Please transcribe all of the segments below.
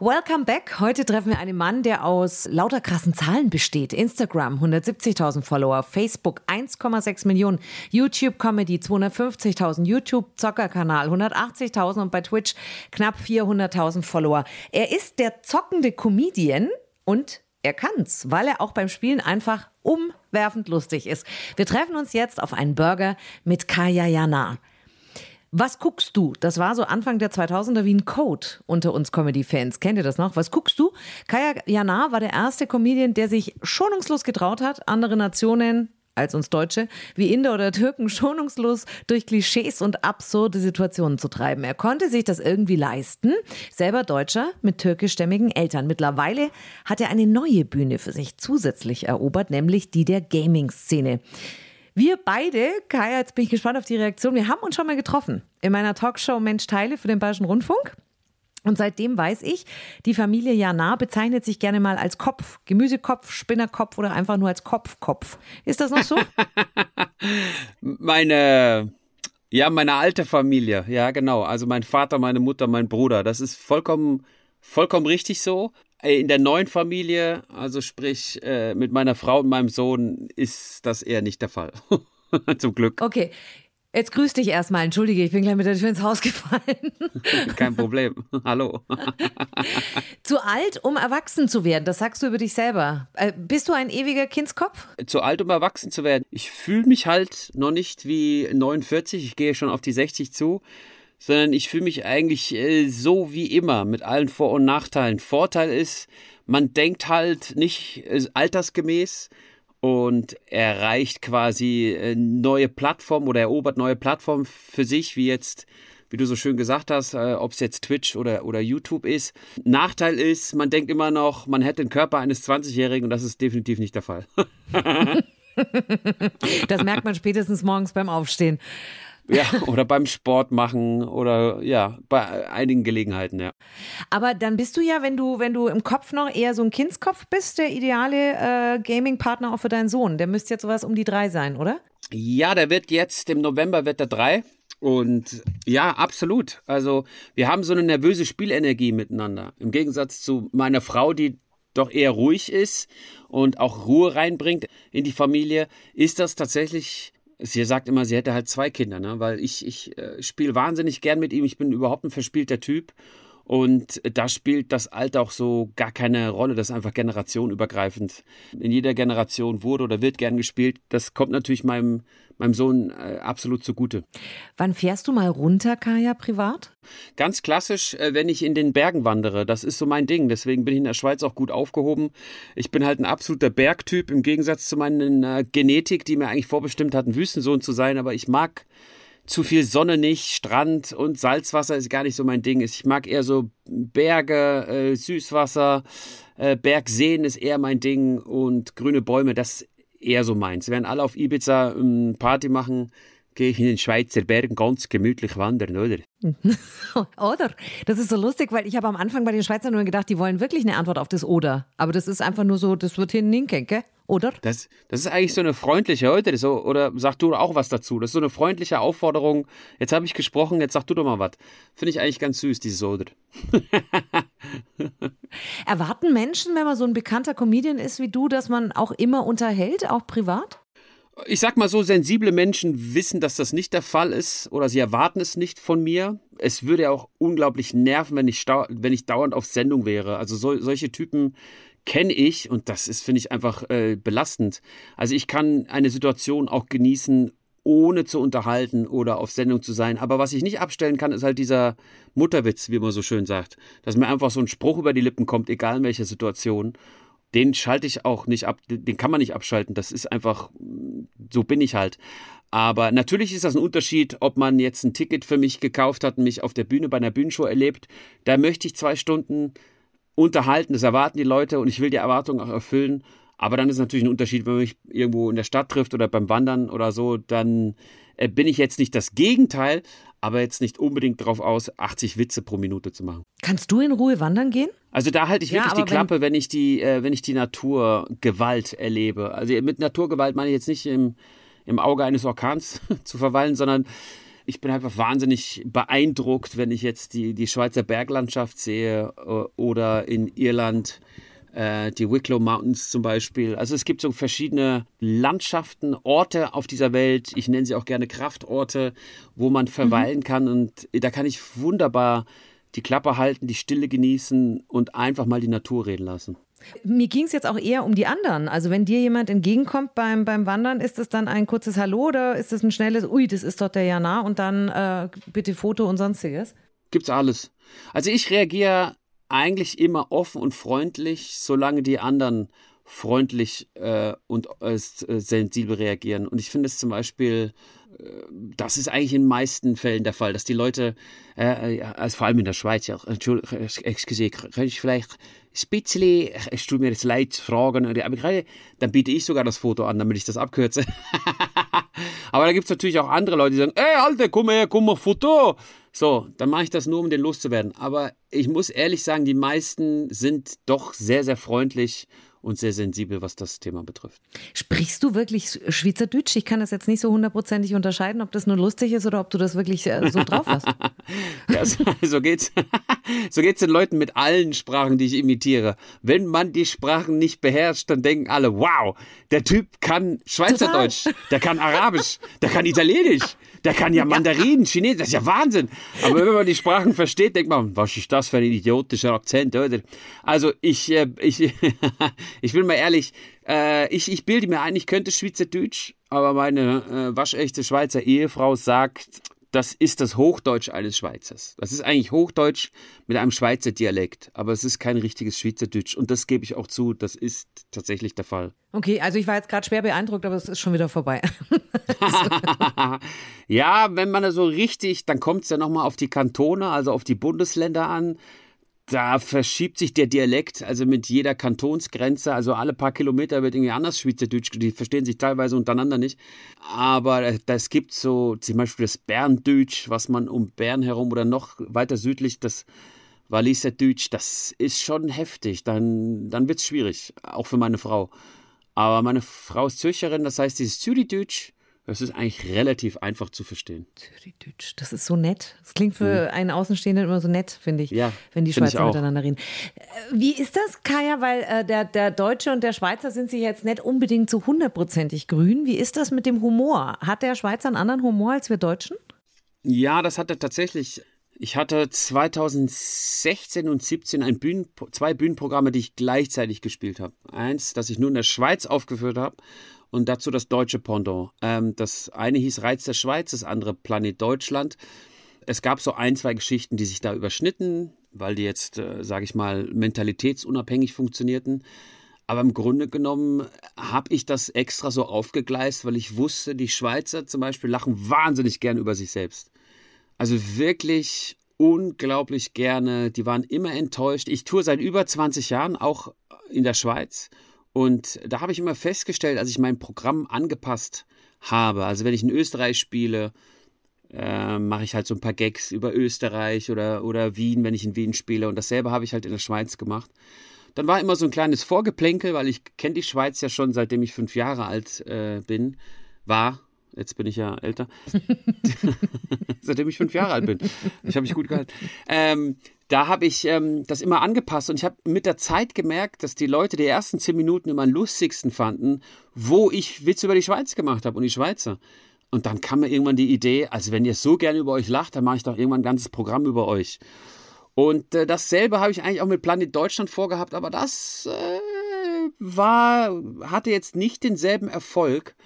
Welcome back. Heute treffen wir einen Mann, der aus lauter krassen Zahlen besteht. Instagram 170.000 Follower, Facebook 1,6 Millionen, YouTube Comedy 250.000, YouTube Zockerkanal 180.000 und bei Twitch knapp 400.000 Follower. Er ist der zockende Comedian und er kann's, weil er auch beim Spielen einfach umwerfend lustig ist. Wir treffen uns jetzt auf einen Burger mit Kaya Jana. Was guckst du? Das war so Anfang der 2000er wie ein Code unter uns Comedy-Fans. Kennt ihr das noch? Was guckst du? Kaya Jana war der erste Comedian, der sich schonungslos getraut hat, andere Nationen als uns Deutsche, wie Inder oder Türken, schonungslos durch Klischees und absurde Situationen zu treiben. Er konnte sich das irgendwie leisten, selber Deutscher mit türkischstämmigen Eltern. Mittlerweile hat er eine neue Bühne für sich zusätzlich erobert, nämlich die der Gaming-Szene. Wir beide, Kai, jetzt bin ich gespannt auf die Reaktion, wir haben uns schon mal getroffen in meiner Talkshow Mensch Teile für den Bayerischen Rundfunk. Und seitdem weiß ich, die Familie Jana bezeichnet sich gerne mal als Kopf, Gemüsekopf, Spinnerkopf oder einfach nur als Kopfkopf. Ist das noch so? meine, ja, meine alte Familie, ja, genau. Also mein Vater, meine Mutter, mein Bruder. Das ist vollkommen, vollkommen richtig so. Äh, in der neuen Familie, also sprich äh, mit meiner Frau und meinem Sohn, ist das eher nicht der Fall. Zum Glück. Okay. Jetzt grüß dich erstmal. Entschuldige, ich bin gleich mit der Tür ins Haus gefallen. Kein Problem. Hallo. Zu alt, um erwachsen zu werden, das sagst du über dich selber. Äh, bist du ein ewiger Kindskopf? Zu alt, um erwachsen zu werden. Ich fühle mich halt noch nicht wie 49. Ich gehe schon auf die 60 zu sondern ich fühle mich eigentlich äh, so wie immer mit allen Vor- und Nachteilen. Vorteil ist, man denkt halt nicht äh, altersgemäß und erreicht quasi äh, neue Plattformen oder erobert neue Plattformen für sich, wie jetzt wie du so schön gesagt hast, äh, ob es jetzt Twitch oder, oder YouTube ist. Nachteil ist, man denkt immer noch, man hätte den Körper eines 20-Jährigen und das ist definitiv nicht der Fall. das merkt man spätestens morgens beim Aufstehen. Ja, oder beim Sport machen oder ja, bei einigen Gelegenheiten, ja. Aber dann bist du ja, wenn du, wenn du im Kopf noch eher so ein Kindskopf bist, der ideale äh, Gaming-Partner auch für deinen Sohn. Der müsste jetzt sowas um die drei sein, oder? Ja, der wird jetzt im November wird der drei. Und ja, absolut. Also wir haben so eine nervöse Spielenergie miteinander. Im Gegensatz zu meiner Frau, die doch eher ruhig ist und auch Ruhe reinbringt in die Familie, ist das tatsächlich Sie sagt immer, sie hätte halt zwei Kinder, ne? weil ich, ich äh, spiele wahnsinnig gern mit ihm. Ich bin überhaupt ein verspielter Typ. Und da spielt das Alter auch so gar keine Rolle. Das ist einfach generationenübergreifend. In jeder Generation wurde oder wird gern gespielt. Das kommt natürlich meinem, meinem Sohn äh, absolut zugute. Wann fährst du mal runter, Kaya, privat? Ganz klassisch, äh, wenn ich in den Bergen wandere. Das ist so mein Ding. Deswegen bin ich in der Schweiz auch gut aufgehoben. Ich bin halt ein absoluter Bergtyp im Gegensatz zu meiner Genetik, die mir eigentlich vorbestimmt hat, ein Wüstensohn zu sein. Aber ich mag zu viel Sonne nicht, Strand und Salzwasser ist gar nicht so mein Ding. Ich mag eher so Berge, äh, Süßwasser, äh, Bergseen ist eher mein Ding und grüne Bäume, das eher so meins. Werden alle auf Ibiza ähm, Party machen, gehe ich in den Schweizer Bergen ganz gemütlich wandern, oder? oder? Das ist so lustig, weil ich habe am Anfang bei den Schweizern nur gedacht, die wollen wirklich eine Antwort auf das Oder. Aber das ist einfach nur so, das wird hinten hinken, oder? Das, das ist eigentlich so eine freundliche, oder? So, oder sag du auch was dazu? Das ist so eine freundliche Aufforderung. Jetzt habe ich gesprochen, jetzt sag du doch mal was. Finde ich eigentlich ganz süß, dieses Oder. Erwarten Menschen, wenn man so ein bekannter Comedian ist wie du, dass man auch immer unterhält, auch privat? ich sag mal so, sensible Menschen wissen, dass das nicht der Fall ist oder sie erwarten es nicht von mir. Es würde auch unglaublich nerven, wenn ich, wenn ich dauernd auf Sendung wäre. Also so, solche Typen kenne ich und das ist, finde ich, einfach äh, belastend. Also ich kann eine Situation auch genießen, ohne zu unterhalten oder auf Sendung zu sein. Aber was ich nicht abstellen kann, ist halt dieser Mutterwitz, wie man so schön sagt. Dass mir einfach so ein Spruch über die Lippen kommt, egal in welcher Situation den schalte ich auch nicht ab, den kann man nicht abschalten. Das ist einfach, so bin ich halt. Aber natürlich ist das ein Unterschied, ob man jetzt ein Ticket für mich gekauft hat und mich auf der Bühne bei einer Bühnenshow erlebt. Da möchte ich zwei Stunden unterhalten, das erwarten die Leute und ich will die Erwartungen auch erfüllen. Aber dann ist natürlich ein Unterschied, wenn man mich irgendwo in der Stadt trifft oder beim Wandern oder so, dann äh, bin ich jetzt nicht das Gegenteil, aber jetzt nicht unbedingt darauf aus, 80 Witze pro Minute zu machen. Kannst du in Ruhe wandern gehen? Also da halte ich wirklich ja, die Klappe, wenn, wenn ich die, äh, wenn ich die Naturgewalt erlebe. Also mit Naturgewalt meine ich jetzt nicht im, im Auge eines Orkans zu verweilen, sondern ich bin einfach wahnsinnig beeindruckt, wenn ich jetzt die, die Schweizer Berglandschaft sehe äh, oder in Irland äh, die Wicklow Mountains zum Beispiel. Also es gibt so verschiedene Landschaften, Orte auf dieser Welt. Ich nenne sie auch gerne Kraftorte, wo man verweilen mhm. kann. Und da kann ich wunderbar die Klappe halten, die Stille genießen und einfach mal die Natur reden lassen. Mir ging es jetzt auch eher um die anderen. Also wenn dir jemand entgegenkommt beim, beim Wandern, ist es dann ein kurzes Hallo oder ist es ein schnelles, ui, das ist doch der Jana und dann äh, bitte Foto und sonstiges? Gibt's alles. Also ich reagiere eigentlich immer offen und freundlich, solange die anderen freundlich äh, und äh, sensibel reagieren. Und ich finde es zum Beispiel, äh, das ist eigentlich in den meisten Fällen der Fall, dass die Leute, äh, also vor allem in der Schweiz, ja, Entschuldigung, excuse, kann ich vielleicht ein bisschen, es tut mir jetzt leid, fragen, aber dann biete ich sogar das Foto an, damit ich das abkürze. aber da gibt es natürlich auch andere Leute, die sagen, ey, Alter, komm her, komm mal Foto. So, dann mache ich das nur, um den loszuwerden. Aber ich muss ehrlich sagen, die meisten sind doch sehr, sehr freundlich und sehr sensibel, was das Thema betrifft. Sprichst du wirklich Schweizerdeutsch? Ich kann das jetzt nicht so hundertprozentig unterscheiden, ob das nur lustig ist oder ob du das wirklich äh, so drauf hast. ja, so, so geht's. So geht's den Leuten mit allen Sprachen, die ich imitiere. Wenn man die Sprachen nicht beherrscht, dann denken alle, wow, der Typ kann Schweizerdeutsch, Total. der kann Arabisch, der kann Italienisch, der kann ja Mandarin, Chinesisch, das ist ja Wahnsinn. Aber wenn man die Sprachen versteht, denkt man, was ist das für ein idiotischer Akzent, oder? Also ich, äh, ich, ich bin mal ehrlich, äh, ich, ich bilde mir ein, ich könnte Schweizerdeutsch, aber meine äh, waschechte Schweizer Ehefrau sagt, das ist das Hochdeutsch eines Schweizers. Das ist eigentlich Hochdeutsch mit einem Schweizer Dialekt, aber es ist kein richtiges Schweizerdeutsch. Und das gebe ich auch zu, das ist tatsächlich der Fall. Okay, also ich war jetzt gerade schwer beeindruckt, aber es ist schon wieder vorbei. ja, wenn man so richtig, dann kommt es ja nochmal auf die Kantone, also auf die Bundesländer an da verschiebt sich der Dialekt, also mit jeder Kantonsgrenze, also alle paar Kilometer wird irgendwie anders Schweizerdeutsch, die verstehen sich teilweise untereinander nicht. Aber das gibt so zum Beispiel das Berndeutsch, was man um Bern herum oder noch weiter südlich, das Walliserdeutsch, das ist schon heftig. Dann, dann wird es schwierig, auch für meine Frau. Aber meine Frau ist Zürcherin, das heißt, dieses Zürichdeutsch, das ist eigentlich relativ einfach zu verstehen. Das ist so nett. Das klingt für einen Außenstehenden immer so nett, finde ich, ja, wenn die Schweizer miteinander reden. Wie ist das, Kaya? Weil äh, der, der Deutsche und der Schweizer sind sich jetzt nicht unbedingt zu hundertprozentig grün. Wie ist das mit dem Humor? Hat der Schweizer einen anderen Humor als wir Deutschen? Ja, das hat er tatsächlich. Ich hatte 2016 und 2017 ein Bühnen, zwei Bühnenprogramme, die ich gleichzeitig gespielt habe. Eins, das ich nur in der Schweiz aufgeführt habe und dazu das deutsche Pendant. Ähm, das eine hieß Reiz der Schweiz, das andere Planet Deutschland. Es gab so ein, zwei Geschichten, die sich da überschnitten, weil die jetzt, äh, sage ich mal, mentalitätsunabhängig funktionierten. Aber im Grunde genommen habe ich das extra so aufgegleist, weil ich wusste, die Schweizer zum Beispiel lachen wahnsinnig gern über sich selbst. Also wirklich unglaublich gerne. Die waren immer enttäuscht. Ich tue seit über 20 Jahren auch in der Schweiz und da habe ich immer festgestellt, als ich mein Programm angepasst habe, also wenn ich in Österreich spiele, äh, mache ich halt so ein paar Gags über Österreich oder, oder Wien, wenn ich in Wien spiele. Und dasselbe habe ich halt in der Schweiz gemacht. Dann war immer so ein kleines Vorgeplänkel, weil ich kenne die Schweiz ja schon seitdem ich fünf Jahre alt äh, bin, war. Jetzt bin ich ja älter. seitdem ich fünf Jahre alt bin. Ich habe mich gut gehalten. Ähm, da habe ich ähm, das immer angepasst und ich habe mit der Zeit gemerkt, dass die Leute die ersten zehn Minuten immer am lustigsten fanden, wo ich Witze über die Schweiz gemacht habe und die Schweizer. Und dann kam mir irgendwann die Idee, also wenn ihr so gerne über euch lacht, dann mache ich doch irgendwann ein ganzes Programm über euch. Und äh, dasselbe habe ich eigentlich auch mit Planet Deutschland vorgehabt, aber das äh, war, hatte jetzt nicht denselben Erfolg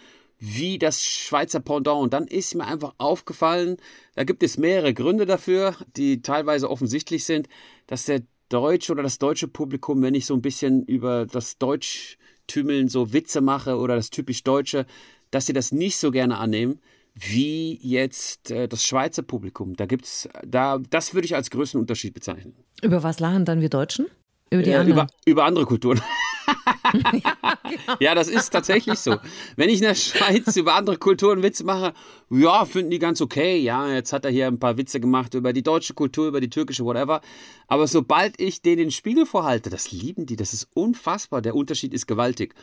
wie das Schweizer Pendant. Und dann ist mir einfach aufgefallen, da gibt es mehrere Gründe dafür, die teilweise offensichtlich sind, dass der deutsche oder das deutsche Publikum, wenn ich so ein bisschen über das Deutschtümeln so Witze mache oder das typisch Deutsche, dass sie das nicht so gerne annehmen wie jetzt äh, das Schweizer Publikum. Da gibt's, da, das würde ich als größten Unterschied bezeichnen. Über was lachen dann wir Deutschen? Über die äh, anderen? Über, über andere Kulturen. ja, genau. ja, das ist tatsächlich so. Wenn ich in der Schweiz über andere Kulturen Witze mache, ja, finden die ganz okay. Ja, jetzt hat er hier ein paar Witze gemacht über die deutsche Kultur, über die türkische, whatever. Aber sobald ich denen den Spiegel vorhalte, das lieben die, das ist unfassbar. Der Unterschied ist gewaltig.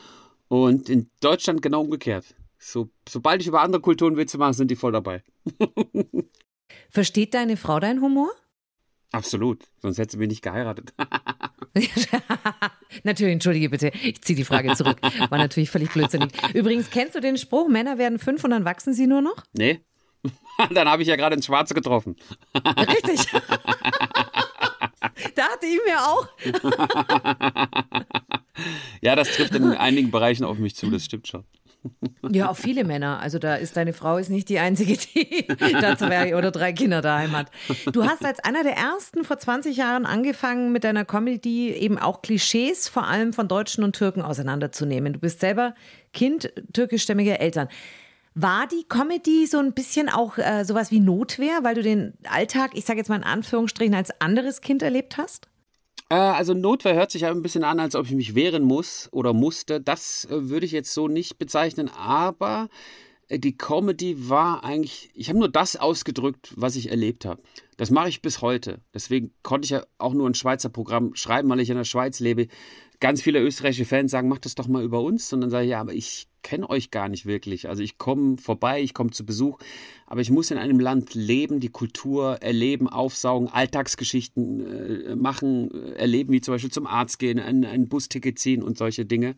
Und in Deutschland genau umgekehrt. So, sobald ich über andere Kulturen Witze mache, sind die voll dabei. Versteht deine Frau deinen Humor? Absolut, sonst hätte sie mich nicht geheiratet. natürlich, entschuldige bitte, ich ziehe die Frage zurück. War natürlich völlig blödsinnig. Übrigens, kennst du den Spruch, Männer werden fünf und dann wachsen sie nur noch? Nee. dann habe ich ja gerade ins Schwarze getroffen. Richtig. Dachte ich mir auch. ja, das trifft in einigen Bereichen auf mich zu, das stimmt schon. Ja, auf viele Männer. Also da ist deine Frau ist nicht die einzige, die da zwei oder drei Kinder daheim hat. Du hast als einer der ersten vor 20 Jahren angefangen mit deiner Comedy eben auch Klischees vor allem von Deutschen und Türken auseinanderzunehmen. Du bist selber Kind türkischstämmiger Eltern. War die Comedy so ein bisschen auch äh, sowas wie Notwehr, weil du den Alltag, ich sage jetzt mal in Anführungsstrichen, als anderes Kind erlebt hast? Äh, also Notwehr hört sich ein bisschen an, als ob ich mich wehren muss oder musste. Das äh, würde ich jetzt so nicht bezeichnen, aber äh, die Comedy war eigentlich, ich habe nur das ausgedrückt, was ich erlebt habe. Das mache ich bis heute. Deswegen konnte ich ja auch nur ein Schweizer Programm schreiben, weil ich in der Schweiz lebe ganz viele österreichische Fans sagen, macht das doch mal über uns. Und dann sage ich, ja, aber ich kenne euch gar nicht wirklich. Also ich komme vorbei, ich komme zu Besuch, aber ich muss in einem Land leben, die Kultur erleben, aufsaugen, Alltagsgeschichten äh, machen, äh, erleben, wie zum Beispiel zum Arzt gehen, ein, ein Busticket ziehen und solche Dinge.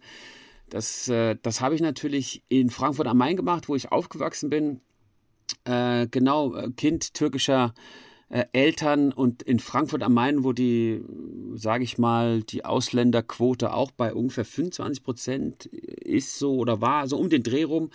Das, äh, das habe ich natürlich in Frankfurt am Main gemacht, wo ich aufgewachsen bin. Äh, genau, äh, Kind türkischer äh, Eltern und in Frankfurt am Main, wo die, sage ich mal, die Ausländerquote auch bei ungefähr 25 Prozent ist so oder war, so um den Dreh rum.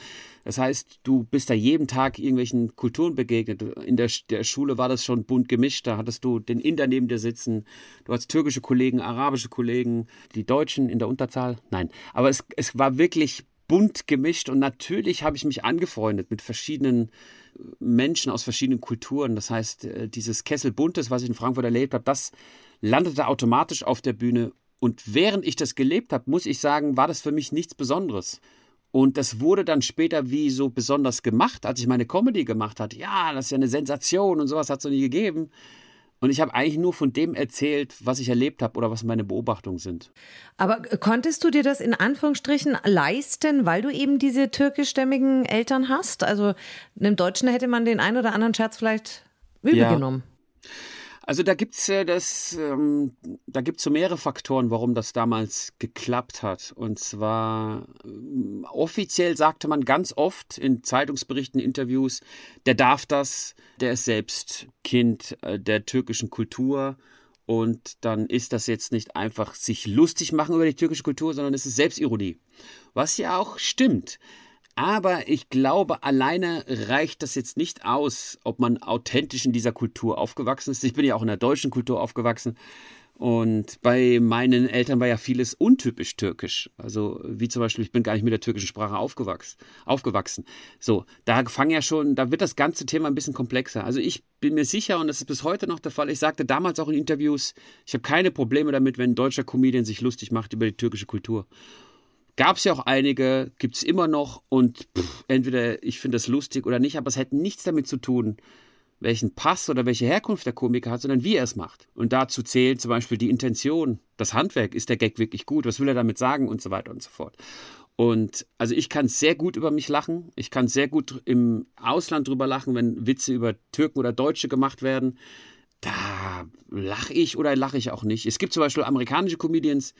Das heißt, du bist da jeden Tag irgendwelchen Kulturen begegnet. In der, der Schule war das schon bunt gemischt. Da hattest du den Inder neben dir sitzen. Du hast türkische Kollegen, arabische Kollegen, die Deutschen in der Unterzahl. Nein, aber es, es war wirklich bunt gemischt und natürlich habe ich mich angefreundet mit verschiedenen Menschen aus verschiedenen Kulturen. Das heißt, äh, dieses Kessel Buntes, was ich in Frankfurt erlebt habe, das landete automatisch auf der Bühne. Und während ich das gelebt habe, muss ich sagen, war das für mich nichts Besonderes. Und das wurde dann später wie so besonders gemacht, als ich meine Comedy gemacht hatte. Ja, das ist ja eine Sensation und sowas hat es noch nie gegeben. Und ich habe eigentlich nur von dem erzählt, was ich erlebt habe oder was meine Beobachtungen sind. Aber konntest du dir das in Anführungsstrichen leisten, weil du eben diese türkischstämmigen Eltern hast? Also einem Deutschen hätte man den einen oder anderen Scherz vielleicht übel ja. genommen. Also da gibt es äh, ähm, da gibt's so mehrere Faktoren, warum das damals geklappt hat. Und zwar ähm, offiziell sagte man ganz oft in Zeitungsberichten, Interviews, der darf das, der ist selbst Kind äh, der türkischen Kultur. Und dann ist das jetzt nicht einfach sich lustig machen über die türkische Kultur, sondern es ist Selbstironie. Was ja auch stimmt. Aber ich glaube, alleine reicht das jetzt nicht aus, ob man authentisch in dieser Kultur aufgewachsen ist. Ich bin ja auch in der deutschen Kultur aufgewachsen. Und bei meinen Eltern war ja vieles untypisch türkisch. Also wie zum Beispiel, ich bin gar nicht mit der türkischen Sprache aufgewachsen. aufgewachsen. So, da fangen ja schon, da wird das ganze Thema ein bisschen komplexer. Also ich bin mir sicher, und das ist bis heute noch der Fall, ich sagte damals auch in Interviews, ich habe keine Probleme damit, wenn ein deutscher Comedian sich lustig macht über die türkische Kultur. Gab es ja auch einige, gibt es immer noch und pff, entweder ich finde das lustig oder nicht, aber es hätte nichts damit zu tun, welchen Pass oder welche Herkunft der Komiker hat, sondern wie er es macht. Und dazu zählt zum Beispiel die Intention, das Handwerk, ist der Gag wirklich gut, was will er damit sagen und so weiter und so fort. Und also ich kann sehr gut über mich lachen, ich kann sehr gut im Ausland drüber lachen, wenn Witze über Türken oder Deutsche gemacht werden. Da lache ich oder lache ich auch nicht. Es gibt zum Beispiel amerikanische Comedians,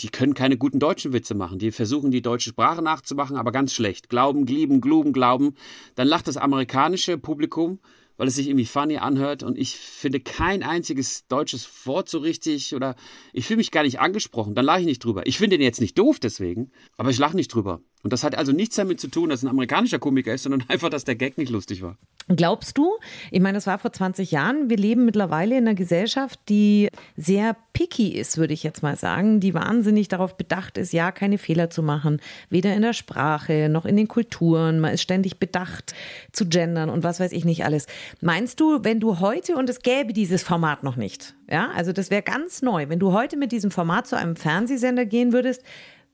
die können keine guten deutschen Witze machen. Die versuchen die deutsche Sprache nachzumachen, aber ganz schlecht. Glauben, glieben, gluben, glauben. Dann lacht das amerikanische Publikum, weil es sich irgendwie funny anhört und ich finde kein einziges deutsches Wort so richtig oder ich fühle mich gar nicht angesprochen. Dann lache ich nicht drüber. Ich finde den jetzt nicht doof deswegen, aber ich lache nicht drüber. Und das hat also nichts damit zu tun, dass ein amerikanischer Komiker ist, sondern einfach, dass der Gag nicht lustig war. Glaubst du, ich meine, das war vor 20 Jahren, wir leben mittlerweile in einer Gesellschaft, die sehr picky ist, würde ich jetzt mal sagen, die wahnsinnig darauf bedacht ist, ja, keine Fehler zu machen, weder in der Sprache noch in den Kulturen, man ist ständig bedacht zu gendern und was weiß ich nicht alles. Meinst du, wenn du heute, und es gäbe dieses Format noch nicht, ja, also das wäre ganz neu, wenn du heute mit diesem Format zu einem Fernsehsender gehen würdest,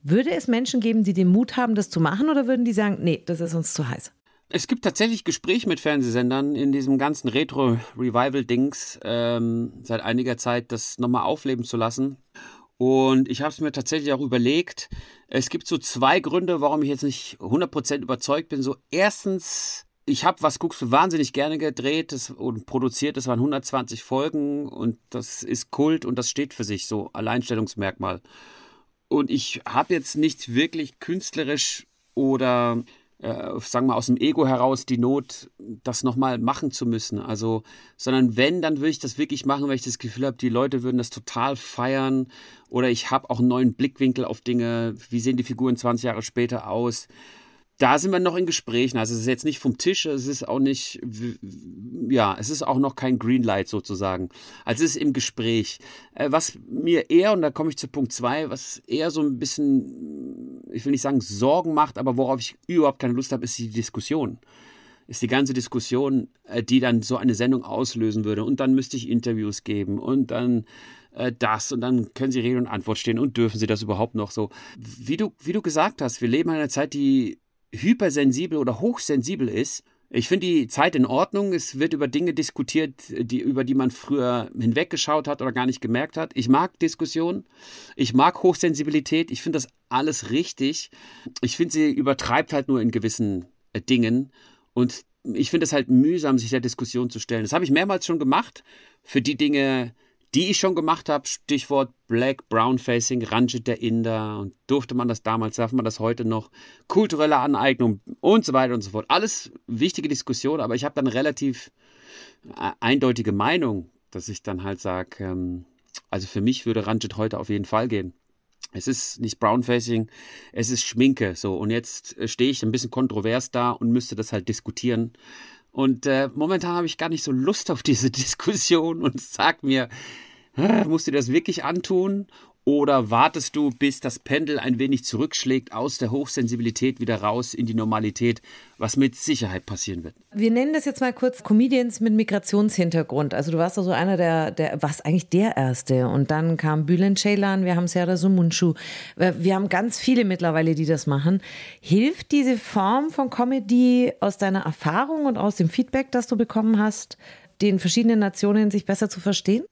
würde es Menschen geben, die den Mut haben, das zu machen, oder würden die sagen, nee, das ist uns zu heiß? Es gibt tatsächlich Gespräche mit Fernsehsendern in diesem ganzen Retro-Revival-Dings ähm, seit einiger Zeit, das nochmal aufleben zu lassen. Und ich habe es mir tatsächlich auch überlegt. Es gibt so zwei Gründe, warum ich jetzt nicht 100% überzeugt bin. So erstens, ich habe was guckst du wahnsinnig gerne gedreht und produziert. Das waren 120 Folgen und das ist Kult und das steht für sich so Alleinstellungsmerkmal. Und ich habe jetzt nicht wirklich künstlerisch oder äh, sagen wir aus dem Ego heraus die Not, das nochmal machen zu müssen. Also, sondern wenn, dann würde ich das wirklich machen, weil ich das Gefühl habe, die Leute würden das total feiern. Oder ich habe auch einen neuen Blickwinkel auf Dinge. Wie sehen die Figuren 20 Jahre später aus? Da sind wir noch in Gesprächen. Also es ist jetzt nicht vom Tisch, es ist auch nicht, ja, es ist auch noch kein Greenlight sozusagen. Also es ist im Gespräch. Äh, was mir eher, und da komme ich zu Punkt zwei, was eher so ein bisschen, ich will nicht sagen Sorgen macht, aber worauf ich überhaupt keine Lust habe, ist die Diskussion. Ist die ganze Diskussion, äh, die dann so eine Sendung auslösen würde. Und dann müsste ich Interviews geben und dann äh, das und dann können sie Rede und Antwort stehen und dürfen sie das überhaupt noch so. Wie du, wie du gesagt hast, wir leben in einer Zeit, die hypersensibel oder hochsensibel ist. Ich finde die Zeit in Ordnung. Es wird über Dinge diskutiert, die, über die man früher hinweggeschaut hat oder gar nicht gemerkt hat. Ich mag Diskussionen. Ich mag Hochsensibilität. Ich finde das alles richtig. Ich finde, sie übertreibt halt nur in gewissen äh, Dingen. Und ich finde es halt mühsam, sich der Diskussion zu stellen. Das habe ich mehrmals schon gemacht. Für die Dinge, die ich schon gemacht habe, Stichwort Black, Brown Facing, Ranjit der Inder und durfte man das damals, darf man das heute noch, kulturelle Aneignung und so weiter und so fort. Alles wichtige Diskussionen, aber ich habe dann relativ äh, eindeutige Meinung, dass ich dann halt sage, ähm, also für mich würde Ranjit heute auf jeden Fall gehen. Es ist nicht Brownfacing, es ist Schminke. So, und jetzt äh, stehe ich ein bisschen kontrovers da und müsste das halt diskutieren. Und äh, momentan habe ich gar nicht so Lust auf diese Diskussion und sag mir, musst du das wirklich antun? Oder wartest du, bis das Pendel ein wenig zurückschlägt, aus der Hochsensibilität wieder raus in die Normalität, was mit Sicherheit passieren wird? Wir nennen das jetzt mal kurz Comedians mit Migrationshintergrund. Also du warst doch so einer der, der was eigentlich der Erste. Und dann kam Bülent Ceylan, wir haben Serdar Sumunchu. Wir haben ganz viele mittlerweile, die das machen. Hilft diese Form von Comedy aus deiner Erfahrung und aus dem Feedback, das du bekommen hast, den verschiedenen Nationen sich besser zu verstehen?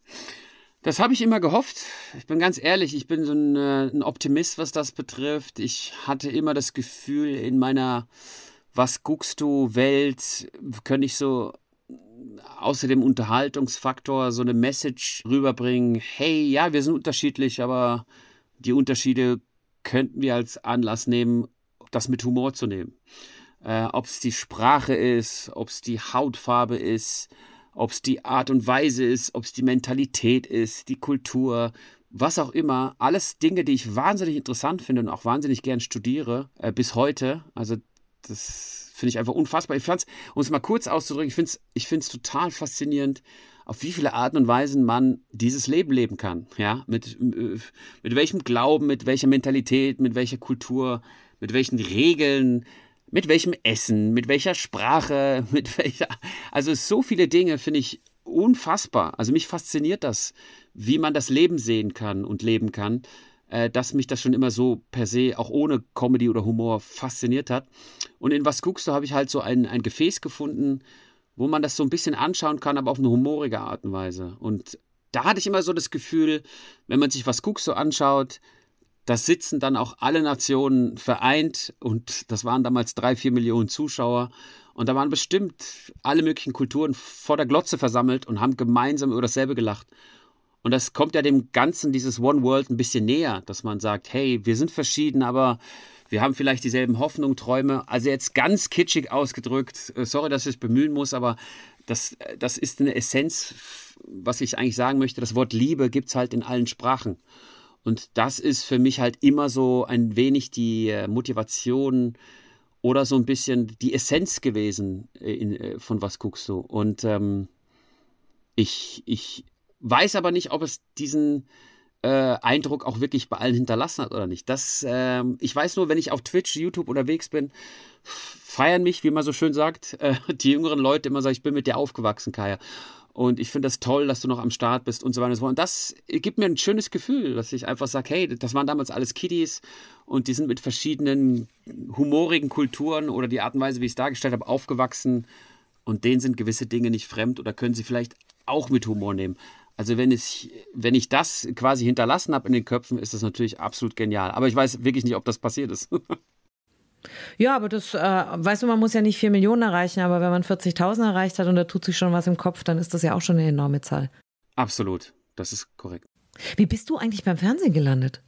Das habe ich immer gehofft. Ich bin ganz ehrlich, ich bin so ein, äh, ein, Optimist, was das betrifft. Ich hatte immer das Gefühl, in meiner Was guckst du Welt könnte ich so außer dem Unterhaltungsfaktor so eine Message rüberbringen. Hey, ja, wir sind unterschiedlich, aber die Unterschiede könnten wir als Anlass nehmen, das mit Humor zu nehmen. Äh, ob es die Sprache ist, ob es die Hautfarbe ist, ob es die Art und Weise ist, ob es die Mentalität ist, die Kultur, was auch immer. Alles Dinge, die ich wahnsinnig interessant finde und auch wahnsinnig gern studiere, äh, bis heute. Also das finde ich einfach unfassbar. Ich fand's, um es mal kurz auszudrücken, ich finde es ich find's total faszinierend, auf wie viele Arten und Weisen man dieses Leben leben kann. Ja, mit, äh, mit welchem Glauben, mit welcher Mentalität, mit welcher Kultur, mit welchen Regeln, mit welchem Essen, mit welcher Sprache, mit welcher. Also so viele Dinge finde ich unfassbar. Also mich fasziniert das, wie man das Leben sehen kann und leben kann, äh, dass mich das schon immer so per se, auch ohne Comedy oder Humor, fasziniert hat. Und in Was guckst du, habe ich halt so ein, ein Gefäß gefunden, wo man das so ein bisschen anschauen kann, aber auf eine humorige Art und Weise. Und da hatte ich immer so das Gefühl, wenn man sich Was guckst du anschaut, da sitzen dann auch alle Nationen vereint und das waren damals drei, vier Millionen Zuschauer. Und da waren bestimmt alle möglichen Kulturen vor der Glotze versammelt und haben gemeinsam über dasselbe gelacht. Und das kommt ja dem Ganzen, dieses One World, ein bisschen näher, dass man sagt, hey, wir sind verschieden, aber wir haben vielleicht dieselben Hoffnungen, Träume. Also jetzt ganz kitschig ausgedrückt, äh, sorry, dass ich es bemühen muss, aber das, das ist eine Essenz, was ich eigentlich sagen möchte. Das Wort Liebe gibt es halt in allen Sprachen. Und das ist für mich halt immer so ein wenig die äh, Motivation oder so ein bisschen die Essenz gewesen äh, in, äh, von was guckst du. Und ähm, ich, ich weiß aber nicht, ob es diesen äh, Eindruck auch wirklich bei allen hinterlassen hat oder nicht. Das, äh, ich weiß nur, wenn ich auf Twitch, YouTube unterwegs bin, feiern mich, wie man so schön sagt, äh, die jüngeren Leute immer sagen, ich bin mit dir aufgewachsen, Kaya. Und ich finde das toll, dass du noch am Start bist und so weiter und so fort. Und das gibt mir ein schönes Gefühl, dass ich einfach sage, hey, das waren damals alles Kiddies und die sind mit verschiedenen humorigen Kulturen oder die Art und Weise, wie ich es dargestellt habe, aufgewachsen. Und denen sind gewisse Dinge nicht fremd oder können sie vielleicht auch mit Humor nehmen. Also wenn ich, wenn ich das quasi hinterlassen habe in den Köpfen, ist das natürlich absolut genial. Aber ich weiß wirklich nicht, ob das passiert ist. Ja, aber das, äh, weißt du, man muss ja nicht 4 Millionen erreichen, aber wenn man 40.000 erreicht hat und da tut sich schon was im Kopf, dann ist das ja auch schon eine enorme Zahl. Absolut, das ist korrekt. Wie bist du eigentlich beim Fernsehen gelandet?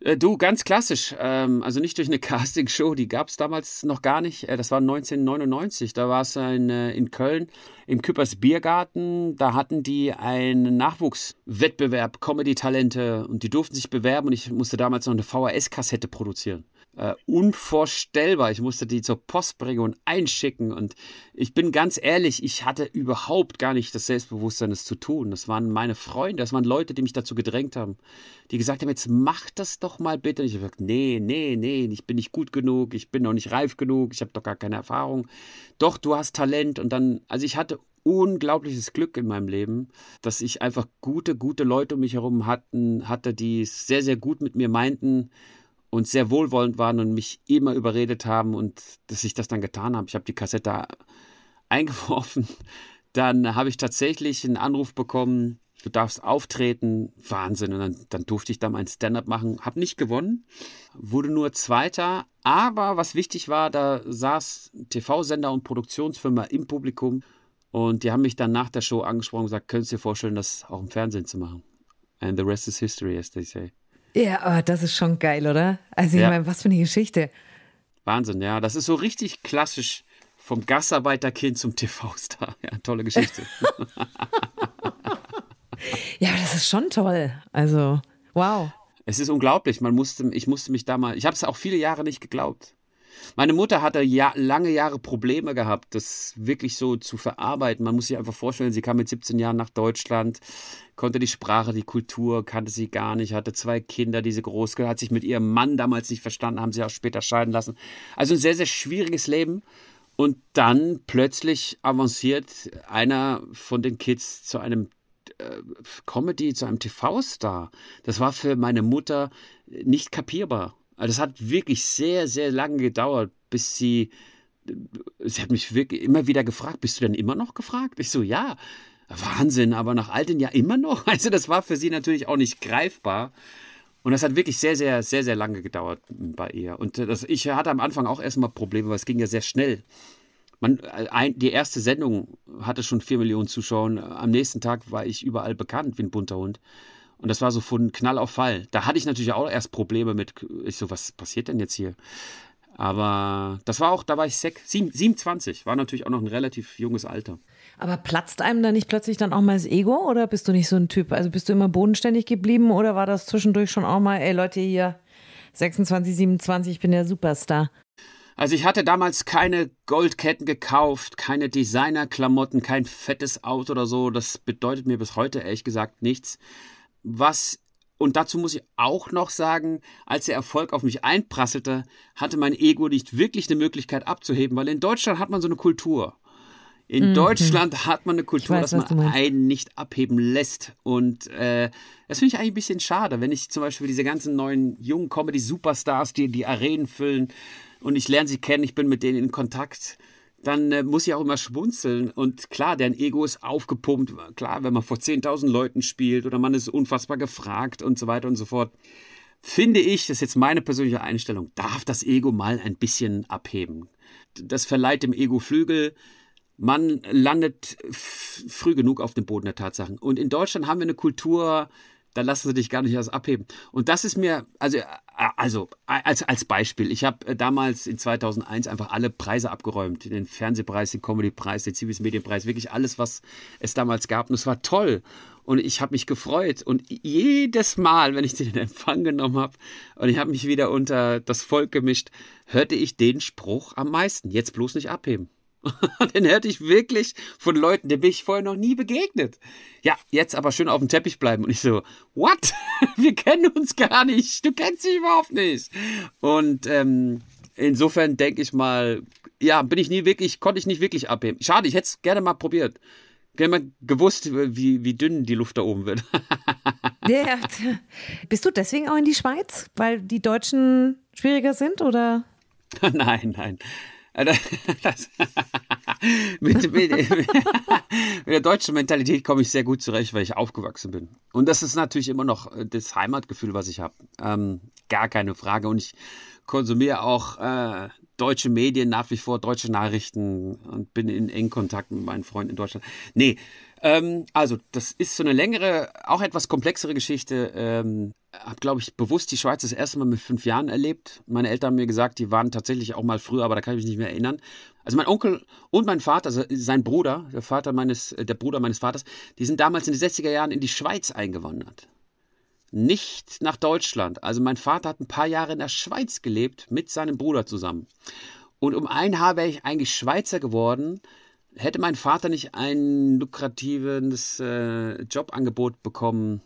Äh, du, ganz klassisch. Ähm, also nicht durch eine Castingshow, die gab es damals noch gar nicht. Äh, das war 1999. Da war es in, äh, in Köln im Küppers Biergarten. Da hatten die einen Nachwuchswettbewerb, Comedy-Talente, und die durften sich bewerben und ich musste damals noch eine VHS-Kassette produzieren äh, unvorstellbar. Ich musste die zur Post bringen und einschicken. Und ich bin ganz ehrlich, ich hatte überhaupt gar nicht das Selbstbewusstsein, das zu tun. Das waren meine Freunde, das waren Leute, die mich dazu gedrängt haben, die gesagt haben, jetzt mach das doch mal bitte. Und ich habe gesagt, nee, nee, nee, ich bin nicht gut genug, ich bin noch nicht reif genug, ich habe doch gar keine Erfahrung. Doch, du hast Talent. Und dann, also ich hatte unglaubliches Glück in meinem Leben, dass ich einfach gute, gute Leute um mich herum hatten, hatte, die es sehr, sehr gut mit mir meinten und sehr wohlwollend waren und mich immer überredet haben und dass ich das dann getan habe. Ich habe die Kassette eingeworfen. Dann habe ich tatsächlich einen Anruf bekommen, du darfst auftreten. Wahnsinn. Und dann, dann durfte ich da mein Stand-up machen. Habe nicht gewonnen, wurde nur Zweiter. Aber was wichtig war, da saß TV-Sender und Produktionsfirma im Publikum und die haben mich dann nach der Show angesprochen und gesagt, könntest du dir vorstellen, das auch im Fernsehen zu machen? And the rest is history, as they say. Ja, oh, das ist schon geil, oder? Also ich ja. meine, was für eine Geschichte. Wahnsinn, ja. Das ist so richtig klassisch vom Gastarbeiterkind zum TV-Star. Ja, tolle Geschichte. ja, das ist schon toll. Also, wow. Es ist unglaublich. Man musste, ich musste mich da mal, ich habe es auch viele Jahre nicht geglaubt. Meine Mutter hatte ja, lange Jahre Probleme gehabt, das wirklich so zu verarbeiten. Man muss sich einfach vorstellen, sie kam mit 17 Jahren nach Deutschland, konnte die Sprache, die Kultur, kannte sie gar nicht, hatte zwei Kinder, die sie groß hat sich mit ihrem Mann damals nicht verstanden, haben sie auch später scheiden lassen. Also ein sehr, sehr schwieriges Leben. Und dann plötzlich avanciert einer von den Kids zu einem äh, Comedy, zu einem TV-Star. Das war für meine Mutter nicht kapierbar. Also das hat wirklich sehr, sehr lange gedauert, bis sie, sie hat mich wirklich immer wieder gefragt, bist du denn immer noch gefragt? Ich so, ja. Wahnsinn, aber nach all den Jahren immer noch. Also das war für sie natürlich auch nicht greifbar. Und das hat wirklich sehr, sehr, sehr, sehr lange gedauert bei ihr. Und das, ich hatte am Anfang auch erstmal Probleme, weil es ging ja sehr schnell. Man, ein, die erste Sendung hatte schon vier Millionen Zuschauer. Am nächsten Tag war ich überall bekannt wie ein bunter Hund. Und das war so von Knall auf Fall. Da hatte ich natürlich auch erst Probleme mit, ich so, was passiert denn jetzt hier? Aber das war auch, da war ich sech, 27, war natürlich auch noch ein relativ junges Alter. Aber platzt einem da nicht plötzlich dann auch mal das Ego oder bist du nicht so ein Typ? Also bist du immer bodenständig geblieben oder war das zwischendurch schon auch mal, ey Leute hier, 26, 27, ich bin der Superstar? Also ich hatte damals keine Goldketten gekauft, keine Designerklamotten, kein fettes Auto oder so. Das bedeutet mir bis heute ehrlich gesagt nichts was und dazu muss ich auch noch sagen, als der Erfolg auf mich einprasselte, hatte mein Ego nicht wirklich eine Möglichkeit abzuheben, weil in Deutschland hat man so eine Kultur. In mhm. Deutschland hat man eine Kultur, weiß, dass man einen nicht abheben lässt. Und äh, das finde ich eigentlich ein bisschen schade, wenn ich zum Beispiel diese ganzen neuen jungen Comedy-Superstars, die die Arenen füllen und ich lerne sie kennen, ich bin mit denen in Kontakt dann äh, muss ich auch immer schmunzeln. Und klar, dein Ego ist aufgepumpt. Klar, wenn man vor 10.000 Leuten spielt oder man ist unfassbar gefragt und so weiter und so fort. Finde ich, das ist jetzt meine persönliche Einstellung, darf das Ego mal ein bisschen abheben. Das verleiht dem Ego Flügel. Man landet früh genug auf dem Boden der Tatsachen. Und in Deutschland haben wir eine Kultur, da lassen sie dich gar nicht erst abheben. Und das ist mir, also, also als, als Beispiel, ich habe äh, damals in 2001 einfach alle Preise abgeräumt. Den Fernsehpreis, den Comedypreis, den Civis Medienpreis, wirklich alles, was es damals gab. Und es war toll. Und ich habe mich gefreut. Und jedes Mal, wenn ich den Empfang genommen habe und ich habe mich wieder unter das Volk gemischt, hörte ich den Spruch am meisten. Jetzt bloß nicht abheben. den hörte ich wirklich von Leuten, denen bin ich vorher noch nie begegnet. Ja, jetzt aber schön auf dem Teppich bleiben. Und ich so, what? Wir kennen uns gar nicht. Du kennst mich überhaupt nicht. Und ähm, insofern denke ich mal, ja, bin ich nie wirklich, konnte ich nicht wirklich abheben. Schade, ich hätte es gerne mal probiert. Gerne mal gewusst, wie, wie dünn die Luft da oben wird. ja, bist du deswegen auch in die Schweiz? Weil die Deutschen schwieriger sind, oder? nein, nein. Äh, das, mit, mit, mit, der deutschen Mentalität komme ich sehr gut zurecht, weil ich aufgewachsen bin. Und das ist natürlich immer noch äh, das Heimatgefühl, was ich habe. Ähm, gar keine Frage. Und ich konsumiere auch äh, deutsche Medien nach wie vor, deutsche Nachrichten und bin in engen Kontakt mit meinen Freunden in Deutschland. Nee, ähm, also das ist so eine längere, auch etwas komplexere Geschichte. Ähm, habe, glaube ich, bewusst die Schweiz das erste Mal mit fünf Jahren erlebt. Meine Eltern haben mir gesagt, die waren tatsächlich auch mal früher, aber da kann ich mich nicht mehr erinnern. Also mein Onkel und mein Vater, also sein Bruder, der Vater meines, der Bruder meines Vaters, die sind damals in den 60er Jahren in die Schweiz eingewandert nicht nach Deutschland. Also mein Vater hat ein paar Jahre in der Schweiz gelebt mit seinem Bruder zusammen. Und um ein Haar wäre ich eigentlich Schweizer geworden, hätte mein Vater nicht ein lukratives äh, Jobangebot bekommen,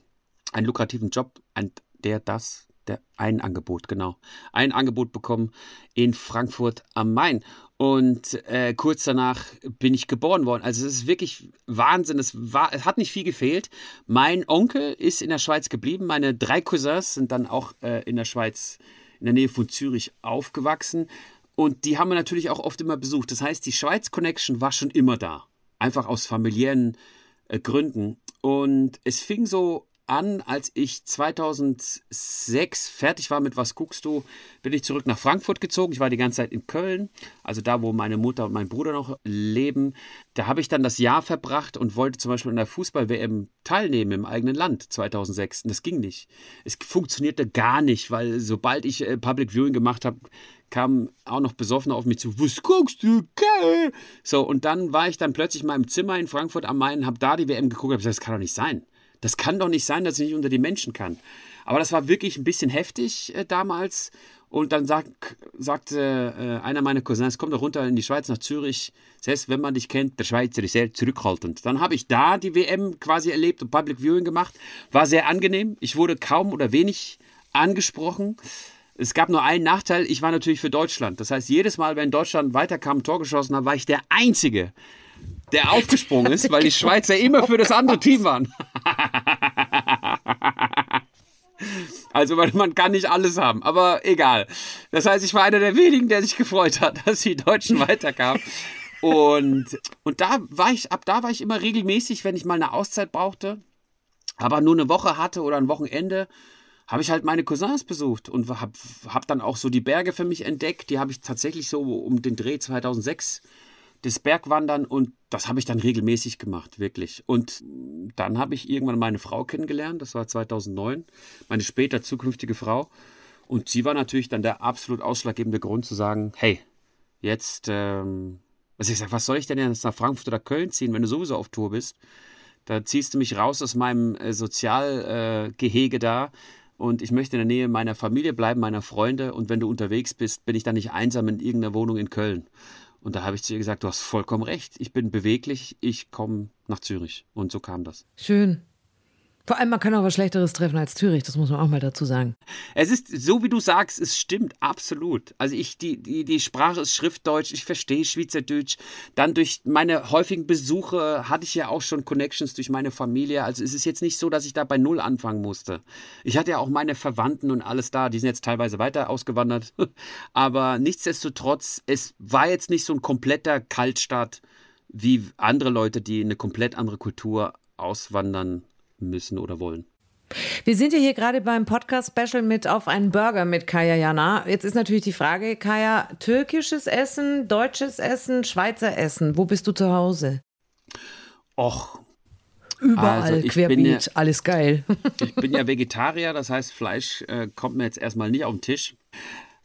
einen lukrativen Job, ein, der das der, ein Angebot, genau. Ein Angebot bekommen in Frankfurt am Main. Und äh, kurz danach bin ich geboren worden. Also es ist wirklich Wahnsinn. Es, war, es hat nicht viel gefehlt. Mein Onkel ist in der Schweiz geblieben. Meine drei Cousins sind dann auch äh, in der Schweiz, in der Nähe von Zürich aufgewachsen. Und die haben wir natürlich auch oft immer besucht. Das heißt, die Schweiz-Connection war schon immer da. Einfach aus familiären äh, Gründen. Und es fing so an, als ich 2006 fertig war mit Was guckst du, bin ich zurück nach Frankfurt gezogen. Ich war die ganze Zeit in Köln, also da, wo meine Mutter und mein Bruder noch leben. Da habe ich dann das Jahr verbracht und wollte zum Beispiel in der Fußball-WM teilnehmen im eigenen Land 2006. Und das ging nicht. Es funktionierte gar nicht, weil sobald ich äh, Public Viewing gemacht habe, kam auch noch besoffen auf mich zu, was guckst du? Okay. So, und dann war ich dann plötzlich in meinem Zimmer in Frankfurt am Main, habe da die WM geguckt, habe gesagt, das kann doch nicht sein. Das kann doch nicht sein, dass ich nicht unter die Menschen kann. Aber das war wirklich ein bisschen heftig äh, damals. Und dann sagt, sagte äh, einer meiner Cousins, komm doch runter in die Schweiz nach Zürich. Selbst wenn man dich kennt, der Schweizer ist sehr zurückhaltend. Dann habe ich da die WM quasi erlebt und Public Viewing gemacht. War sehr angenehm. Ich wurde kaum oder wenig angesprochen. Es gab nur einen Nachteil, ich war natürlich für Deutschland. Das heißt, jedes Mal, wenn Deutschland weiterkam, Tor geschossen hat, war ich der Einzige, der aufgesprungen ist, weil die Schweizer immer für das andere Team waren. Also man kann nicht alles haben, aber egal. Das heißt, ich war einer der wenigen, der sich gefreut hat, dass die Deutschen weiterkamen. Und, und da war ich, ab da war ich immer regelmäßig, wenn ich mal eine Auszeit brauchte, aber nur eine Woche hatte oder ein Wochenende, habe ich halt meine Cousins besucht und habe hab dann auch so die Berge für mich entdeckt. Die habe ich tatsächlich so um den Dreh 2006 das Bergwandern und das habe ich dann regelmäßig gemacht, wirklich. Und dann habe ich irgendwann meine Frau kennengelernt, das war 2009, meine später zukünftige Frau. Und sie war natürlich dann der absolut ausschlaggebende Grund zu sagen, hey, jetzt, ähm, also ich sage, was soll ich denn jetzt nach Frankfurt oder Köln ziehen, wenn du sowieso auf Tour bist? Da ziehst du mich raus aus meinem äh, Sozialgehege äh, da und ich möchte in der Nähe meiner Familie bleiben, meiner Freunde. Und wenn du unterwegs bist, bin ich dann nicht einsam in irgendeiner Wohnung in Köln. Und da habe ich zu ihr gesagt, du hast vollkommen recht. Ich bin beweglich, ich komme nach Zürich. Und so kam das. Schön. Vor allem, man kann auch was Schlechteres treffen als Zürich, das muss man auch mal dazu sagen. Es ist so, wie du sagst, es stimmt absolut. Also ich, die, die, die Sprache ist Schriftdeutsch, ich verstehe Schweizerdeutsch. Dann durch meine häufigen Besuche hatte ich ja auch schon Connections durch meine Familie. Also es ist jetzt nicht so, dass ich da bei Null anfangen musste. Ich hatte ja auch meine Verwandten und alles da, die sind jetzt teilweise weiter ausgewandert. Aber nichtsdestotrotz, es war jetzt nicht so ein kompletter Kaltstart wie andere Leute, die eine komplett andere Kultur auswandern müssen oder wollen. Wir sind ja hier gerade beim Podcast-Special mit auf einen Burger mit Kaya Jana. Jetzt ist natürlich die Frage, Kaya, türkisches Essen, deutsches Essen, Schweizer Essen, wo bist du zu Hause? Och. Überall, also querbeet, ja, alles geil. ich bin ja Vegetarier, das heißt, Fleisch äh, kommt mir jetzt erstmal nicht auf den Tisch.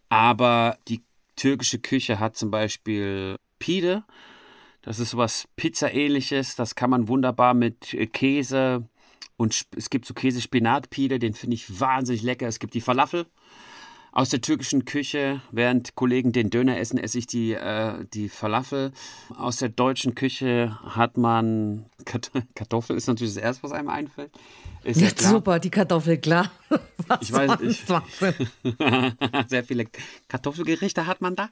Aber die türkische Küche hat zum Beispiel Pide. Das ist sowas Pizza-ähnliches. Das kann man wunderbar mit äh, Käse, und es gibt so Käse-Spinat-Pide, den finde ich wahnsinnig lecker. Es gibt die Falafel aus der türkischen Küche. Während Kollegen den Döner essen, esse ich die, äh, die Falafel. Aus der deutschen Küche hat man Kartoffel, ist natürlich das Erste, was einem einfällt. Ist ja, ja super, die Kartoffel, klar. Was ich weiß, ich, sehr viele Kartoffelgerichte hat man da.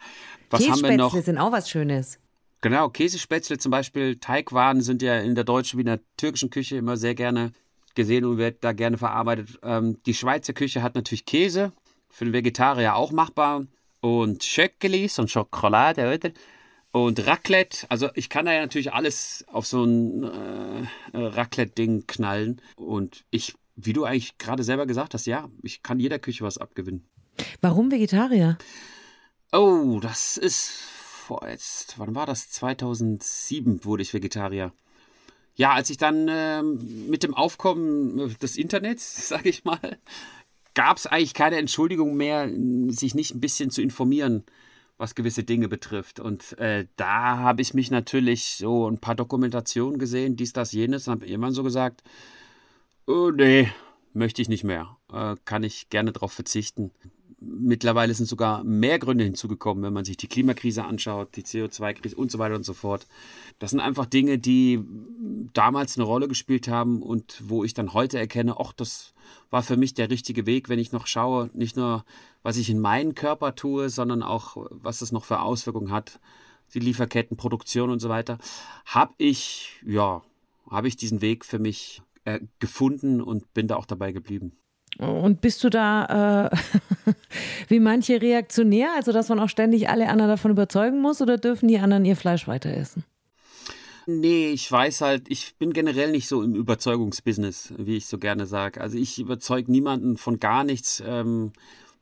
Was haben wir noch? sind auch was Schönes. Genau, Käsespätzle zum Beispiel, Teigwaren sind ja in der deutschen wie in der türkischen Küche immer sehr gerne gesehen und wird da gerne verarbeitet. Ähm, die Schweizer Küche hat natürlich Käse, für den Vegetarier auch machbar. Und Schöckelis und Schokolade, oder? Und Raclette, also ich kann da ja natürlich alles auf so ein äh, Raclette-Ding knallen. Und ich, wie du eigentlich gerade selber gesagt hast, ja, ich kann jeder Küche was abgewinnen. Warum Vegetarier? Oh, das ist vor jetzt, wann war das? 2007 wurde ich Vegetarier. Ja, als ich dann äh, mit dem Aufkommen des Internets, sage ich mal, gab es eigentlich keine Entschuldigung mehr, sich nicht ein bisschen zu informieren, was gewisse Dinge betrifft. Und äh, da habe ich mich natürlich so ein paar Dokumentationen gesehen, dies, das, jenes, und habe irgendwann so gesagt, oh, nee, möchte ich nicht mehr. Äh, kann ich gerne darauf verzichten mittlerweile sind sogar mehr Gründe hinzugekommen, wenn man sich die Klimakrise anschaut, die CO2-Krise und so weiter und so fort. Das sind einfach Dinge, die damals eine Rolle gespielt haben und wo ich dann heute erkenne, ach, das war für mich der richtige Weg, wenn ich noch schaue, nicht nur, was ich in meinen Körper tue, sondern auch, was es noch für Auswirkungen hat, die Lieferketten, Produktion und so weiter, habe ich, ja, habe ich diesen Weg für mich äh, gefunden und bin da auch dabei geblieben. Und bist du da äh, wie manche reaktionär, also dass man auch ständig alle anderen davon überzeugen muss oder dürfen die anderen ihr Fleisch weiter essen? Nee, ich weiß halt, ich bin generell nicht so im Überzeugungsbusiness, wie ich so gerne sage. Also ich überzeuge niemanden von gar nichts, ähm,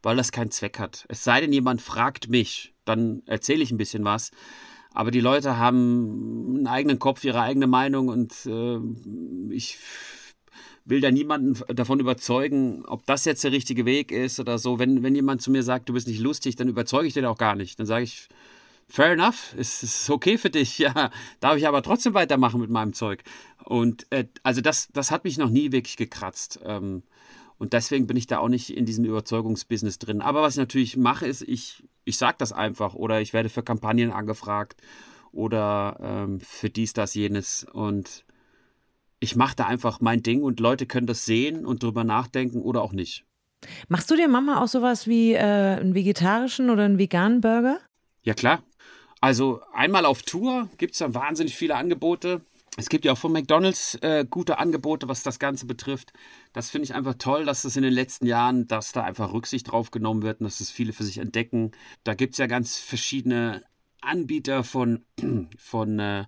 weil das keinen Zweck hat. Es sei denn, jemand fragt mich, dann erzähle ich ein bisschen was. Aber die Leute haben einen eigenen Kopf, ihre eigene Meinung und äh, ich will da niemanden davon überzeugen, ob das jetzt der richtige Weg ist oder so. Wenn, wenn jemand zu mir sagt, du bist nicht lustig, dann überzeuge ich den auch gar nicht. Dann sage ich, fair enough, es ist okay für dich, ja, darf ich aber trotzdem weitermachen mit meinem Zeug. Und äh, also das, das hat mich noch nie wirklich gekratzt. Ähm, und deswegen bin ich da auch nicht in diesem Überzeugungsbusiness drin. Aber was ich natürlich mache, ist, ich, ich sage das einfach oder ich werde für Kampagnen angefragt oder ähm, für dies, das, jenes. Und ich mache da einfach mein Ding und Leute können das sehen und drüber nachdenken oder auch nicht. Machst du dir Mama auch sowas wie äh, einen vegetarischen oder einen veganen Burger? Ja, klar. Also einmal auf Tour gibt es da wahnsinnig viele Angebote. Es gibt ja auch von McDonalds äh, gute Angebote, was das Ganze betrifft. Das finde ich einfach toll, dass das in den letzten Jahren, dass da einfach Rücksicht drauf genommen wird und dass das viele für sich entdecken. Da gibt es ja ganz verschiedene Anbieter von, von äh,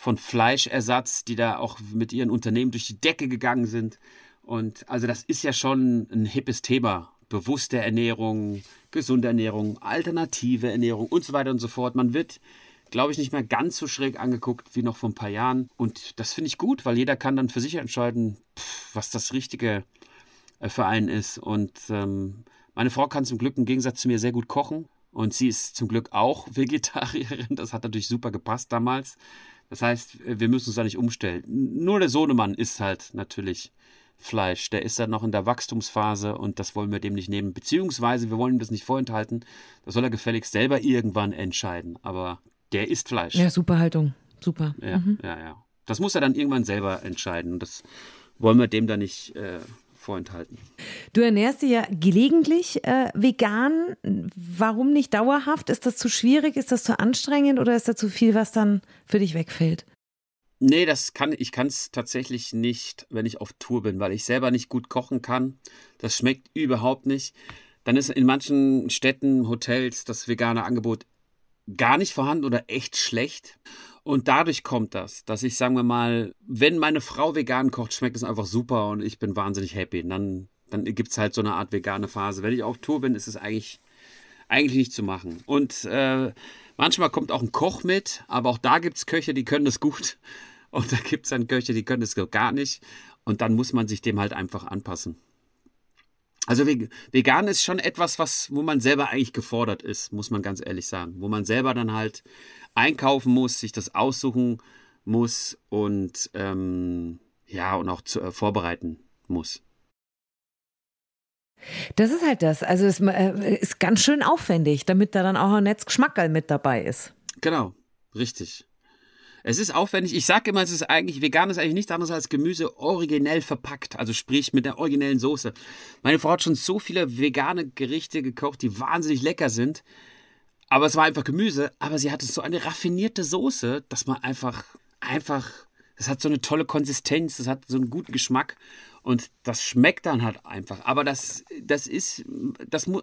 von Fleischersatz, die da auch mit ihren Unternehmen durch die Decke gegangen sind. Und also das ist ja schon ein hippes Thema. Bewusste Ernährung, gesunde Ernährung, alternative Ernährung und so weiter und so fort. Man wird, glaube ich, nicht mehr ganz so schräg angeguckt wie noch vor ein paar Jahren. Und das finde ich gut, weil jeder kann dann für sich entscheiden, was das Richtige äh, für einen ist. Und ähm, meine Frau kann zum Glück im Gegensatz zu mir sehr gut kochen. Und sie ist zum Glück auch Vegetarierin. Das hat natürlich super gepasst damals. Das heißt, wir müssen uns da nicht umstellen. Nur der Sohnemann isst halt natürlich Fleisch. Der ist dann noch in der Wachstumsphase und das wollen wir dem nicht nehmen. Beziehungsweise wir wollen ihm das nicht vorenthalten. Das soll er gefälligst selber irgendwann entscheiden. Aber der isst Fleisch. Ja, super Haltung. Super. Ja, mhm. ja, ja. Das muss er dann irgendwann selber entscheiden. Und das wollen wir dem dann nicht äh, vorenthalten. Du ernährst dich ja gelegentlich äh, vegan. Warum nicht dauerhaft? Ist das zu schwierig? Ist das zu anstrengend oder ist da zu viel, was dann für dich wegfällt? Nee, das kann ich kann es tatsächlich nicht, wenn ich auf Tour bin, weil ich selber nicht gut kochen kann. Das schmeckt überhaupt nicht. Dann ist in manchen Städten, Hotels das vegane Angebot gar nicht vorhanden oder echt schlecht. Und dadurch kommt das, dass ich, sagen wir mal, wenn meine Frau vegan kocht, schmeckt es einfach super und ich bin wahnsinnig happy. Und dann, dann gibt es halt so eine Art vegane Phase. Wenn ich auf Tour bin, ist es eigentlich, eigentlich nicht zu machen. Und äh, manchmal kommt auch ein Koch mit, aber auch da gibt es Köche, die können das gut. Und da gibt es dann Köche, die können das gar nicht. Und dann muss man sich dem halt einfach anpassen. Also vegan ist schon etwas, was, wo man selber eigentlich gefordert ist, muss man ganz ehrlich sagen. Wo man selber dann halt einkaufen muss, sich das aussuchen muss und ähm, ja, und auch zu, äh, vorbereiten muss. Das ist halt das. Also es äh, ist ganz schön aufwendig, damit da dann auch ein Netzgeschmackerl mit dabei ist. Genau, richtig. Es ist aufwendig. Ich sage immer, es ist eigentlich, vegan ist eigentlich nichts anderes als Gemüse originell verpackt. Also sprich mit der originellen Soße. Meine Frau hat schon so viele vegane Gerichte gekocht, die wahnsinnig lecker sind. Aber es war einfach Gemüse, aber sie hatte so eine raffinierte Soße, dass man einfach, einfach, das hat so eine tolle Konsistenz, das hat so einen guten Geschmack. Und das schmeckt dann halt einfach. Aber das, das ist, das mu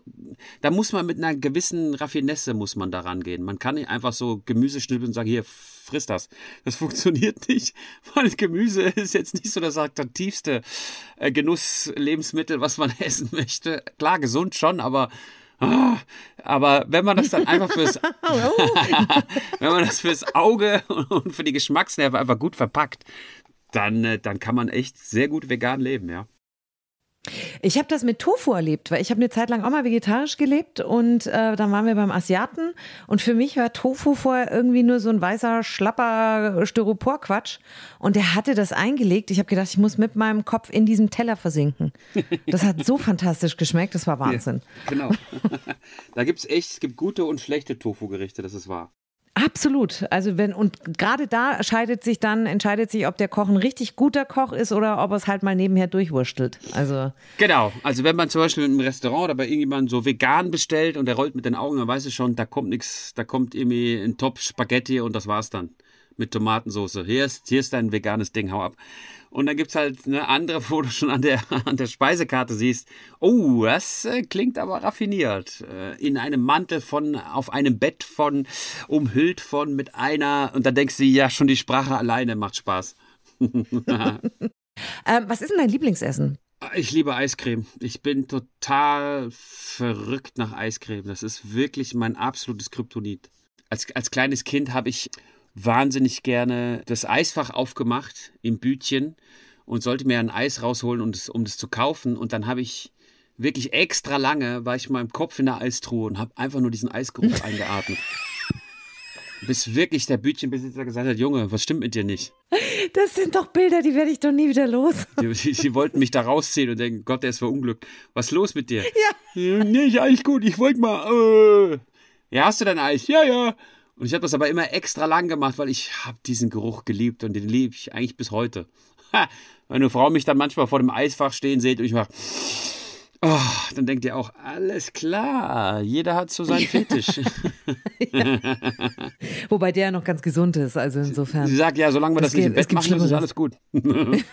da muss man mit einer gewissen Raffinesse muss man da rangehen. Man kann nicht einfach so Gemüse schnippeln und sagen, hier, friss das. Das funktioniert nicht, weil Gemüse ist jetzt nicht so das attraktivste äh, Genusslebensmittel, was man essen möchte. Klar, gesund schon, aber ah, aber wenn man das dann einfach fürs, wenn man das fürs Auge und für die Geschmacksnerven einfach gut verpackt, dann, äh, dann kann man echt sehr gut vegan leben, ja. Ich habe das mit Tofu erlebt, weil ich habe eine Zeit lang auch mal vegetarisch gelebt und äh, dann waren wir beim Asiaten und für mich war Tofu vorher irgendwie nur so ein weißer, schlapper Styroporquatsch und der hatte das eingelegt. Ich habe gedacht, ich muss mit meinem Kopf in diesem Teller versinken. Das hat so fantastisch geschmeckt, das war Wahnsinn. Ja, genau. da gibt es echt, es gibt gute und schlechte Tofu-Gerichte, das ist wahr. Absolut. Also wenn, und gerade da scheidet sich dann, entscheidet sich, ob der Koch ein richtig guter Koch ist oder ob er es halt mal nebenher durchwurstelt. Also. Genau. Also wenn man zum Beispiel im Restaurant oder bei irgendjemandem so vegan bestellt und der rollt mit den Augen, dann weiß ich schon, da kommt nichts, da kommt irgendwie ein Top Spaghetti und das war's dann. Mit Tomatensauce. Hier ist, hier ist dein veganes Ding, hau ab. Und dann gibt es halt eine andere, wo du schon an der, an der Speisekarte siehst, oh, das äh, klingt aber raffiniert. Äh, in einem Mantel von, auf einem Bett von, umhüllt von mit einer, und dann denkst du, ja, schon die Sprache alleine macht Spaß. ähm, was ist denn dein Lieblingsessen? Ich liebe Eiscreme. Ich bin total verrückt nach Eiscreme. Das ist wirklich mein absolutes Kryptonit. Als, als kleines Kind habe ich wahnsinnig gerne das Eisfach aufgemacht im Bütchen und sollte mir ein Eis rausholen, um das, um das zu kaufen. Und dann habe ich wirklich extra lange, war ich in meinem Kopf in der Eistruhe und habe einfach nur diesen Eisgeruch eingeatmet. Bis wirklich der Bütchenbesitzer gesagt hat, Junge, was stimmt mit dir nicht? Das sind doch Bilder, die werde ich doch nie wieder los. Sie, sie wollten mich da rausziehen und denken, Gott, der ist verunglückt. Was ist los mit dir? Ja. Nee, ich eigentlich gut, ich wollte mal. Äh. Ja, hast du dein Eis? Ja, ja. Und ich habe das aber immer extra lang gemacht, weil ich habe diesen Geruch geliebt und den liebe ich eigentlich bis heute. Ha, wenn eine Frau mich dann manchmal vor dem Eisfach stehen sieht und ich mache, oh, dann denkt ihr auch, alles klar, jeder hat so seinen Fetisch. ja. Wobei der noch ganz gesund ist, also insofern. Sie sagt, ja, solange wir das, das nicht im Bett machen, ist alles gut.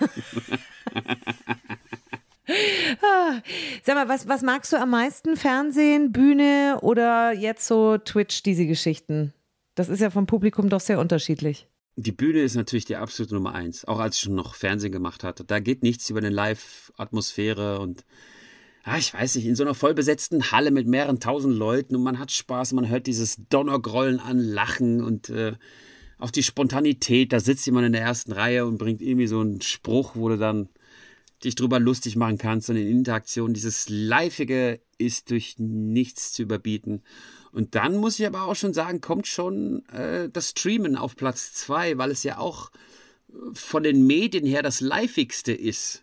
Ah, sag mal, was, was magst du am meisten? Fernsehen, Bühne oder jetzt so Twitch, diese Geschichten? Das ist ja vom Publikum doch sehr unterschiedlich. Die Bühne ist natürlich die absolute Nummer eins, auch als ich schon noch Fernsehen gemacht hatte. Da geht nichts über eine Live-Atmosphäre und ah, ich weiß nicht, in so einer vollbesetzten Halle mit mehreren tausend Leuten und man hat Spaß, man hört dieses Donnergrollen an, Lachen und äh, auch die Spontanität. Da sitzt jemand in der ersten Reihe und bringt irgendwie so einen Spruch, wo du dann dich drüber lustig machen kannst und in Interaktion. Dieses Liveige ist durch nichts zu überbieten. Und dann muss ich aber auch schon sagen, kommt schon äh, das Streamen auf Platz zwei, weil es ja auch äh, von den Medien her das Liveigste ist.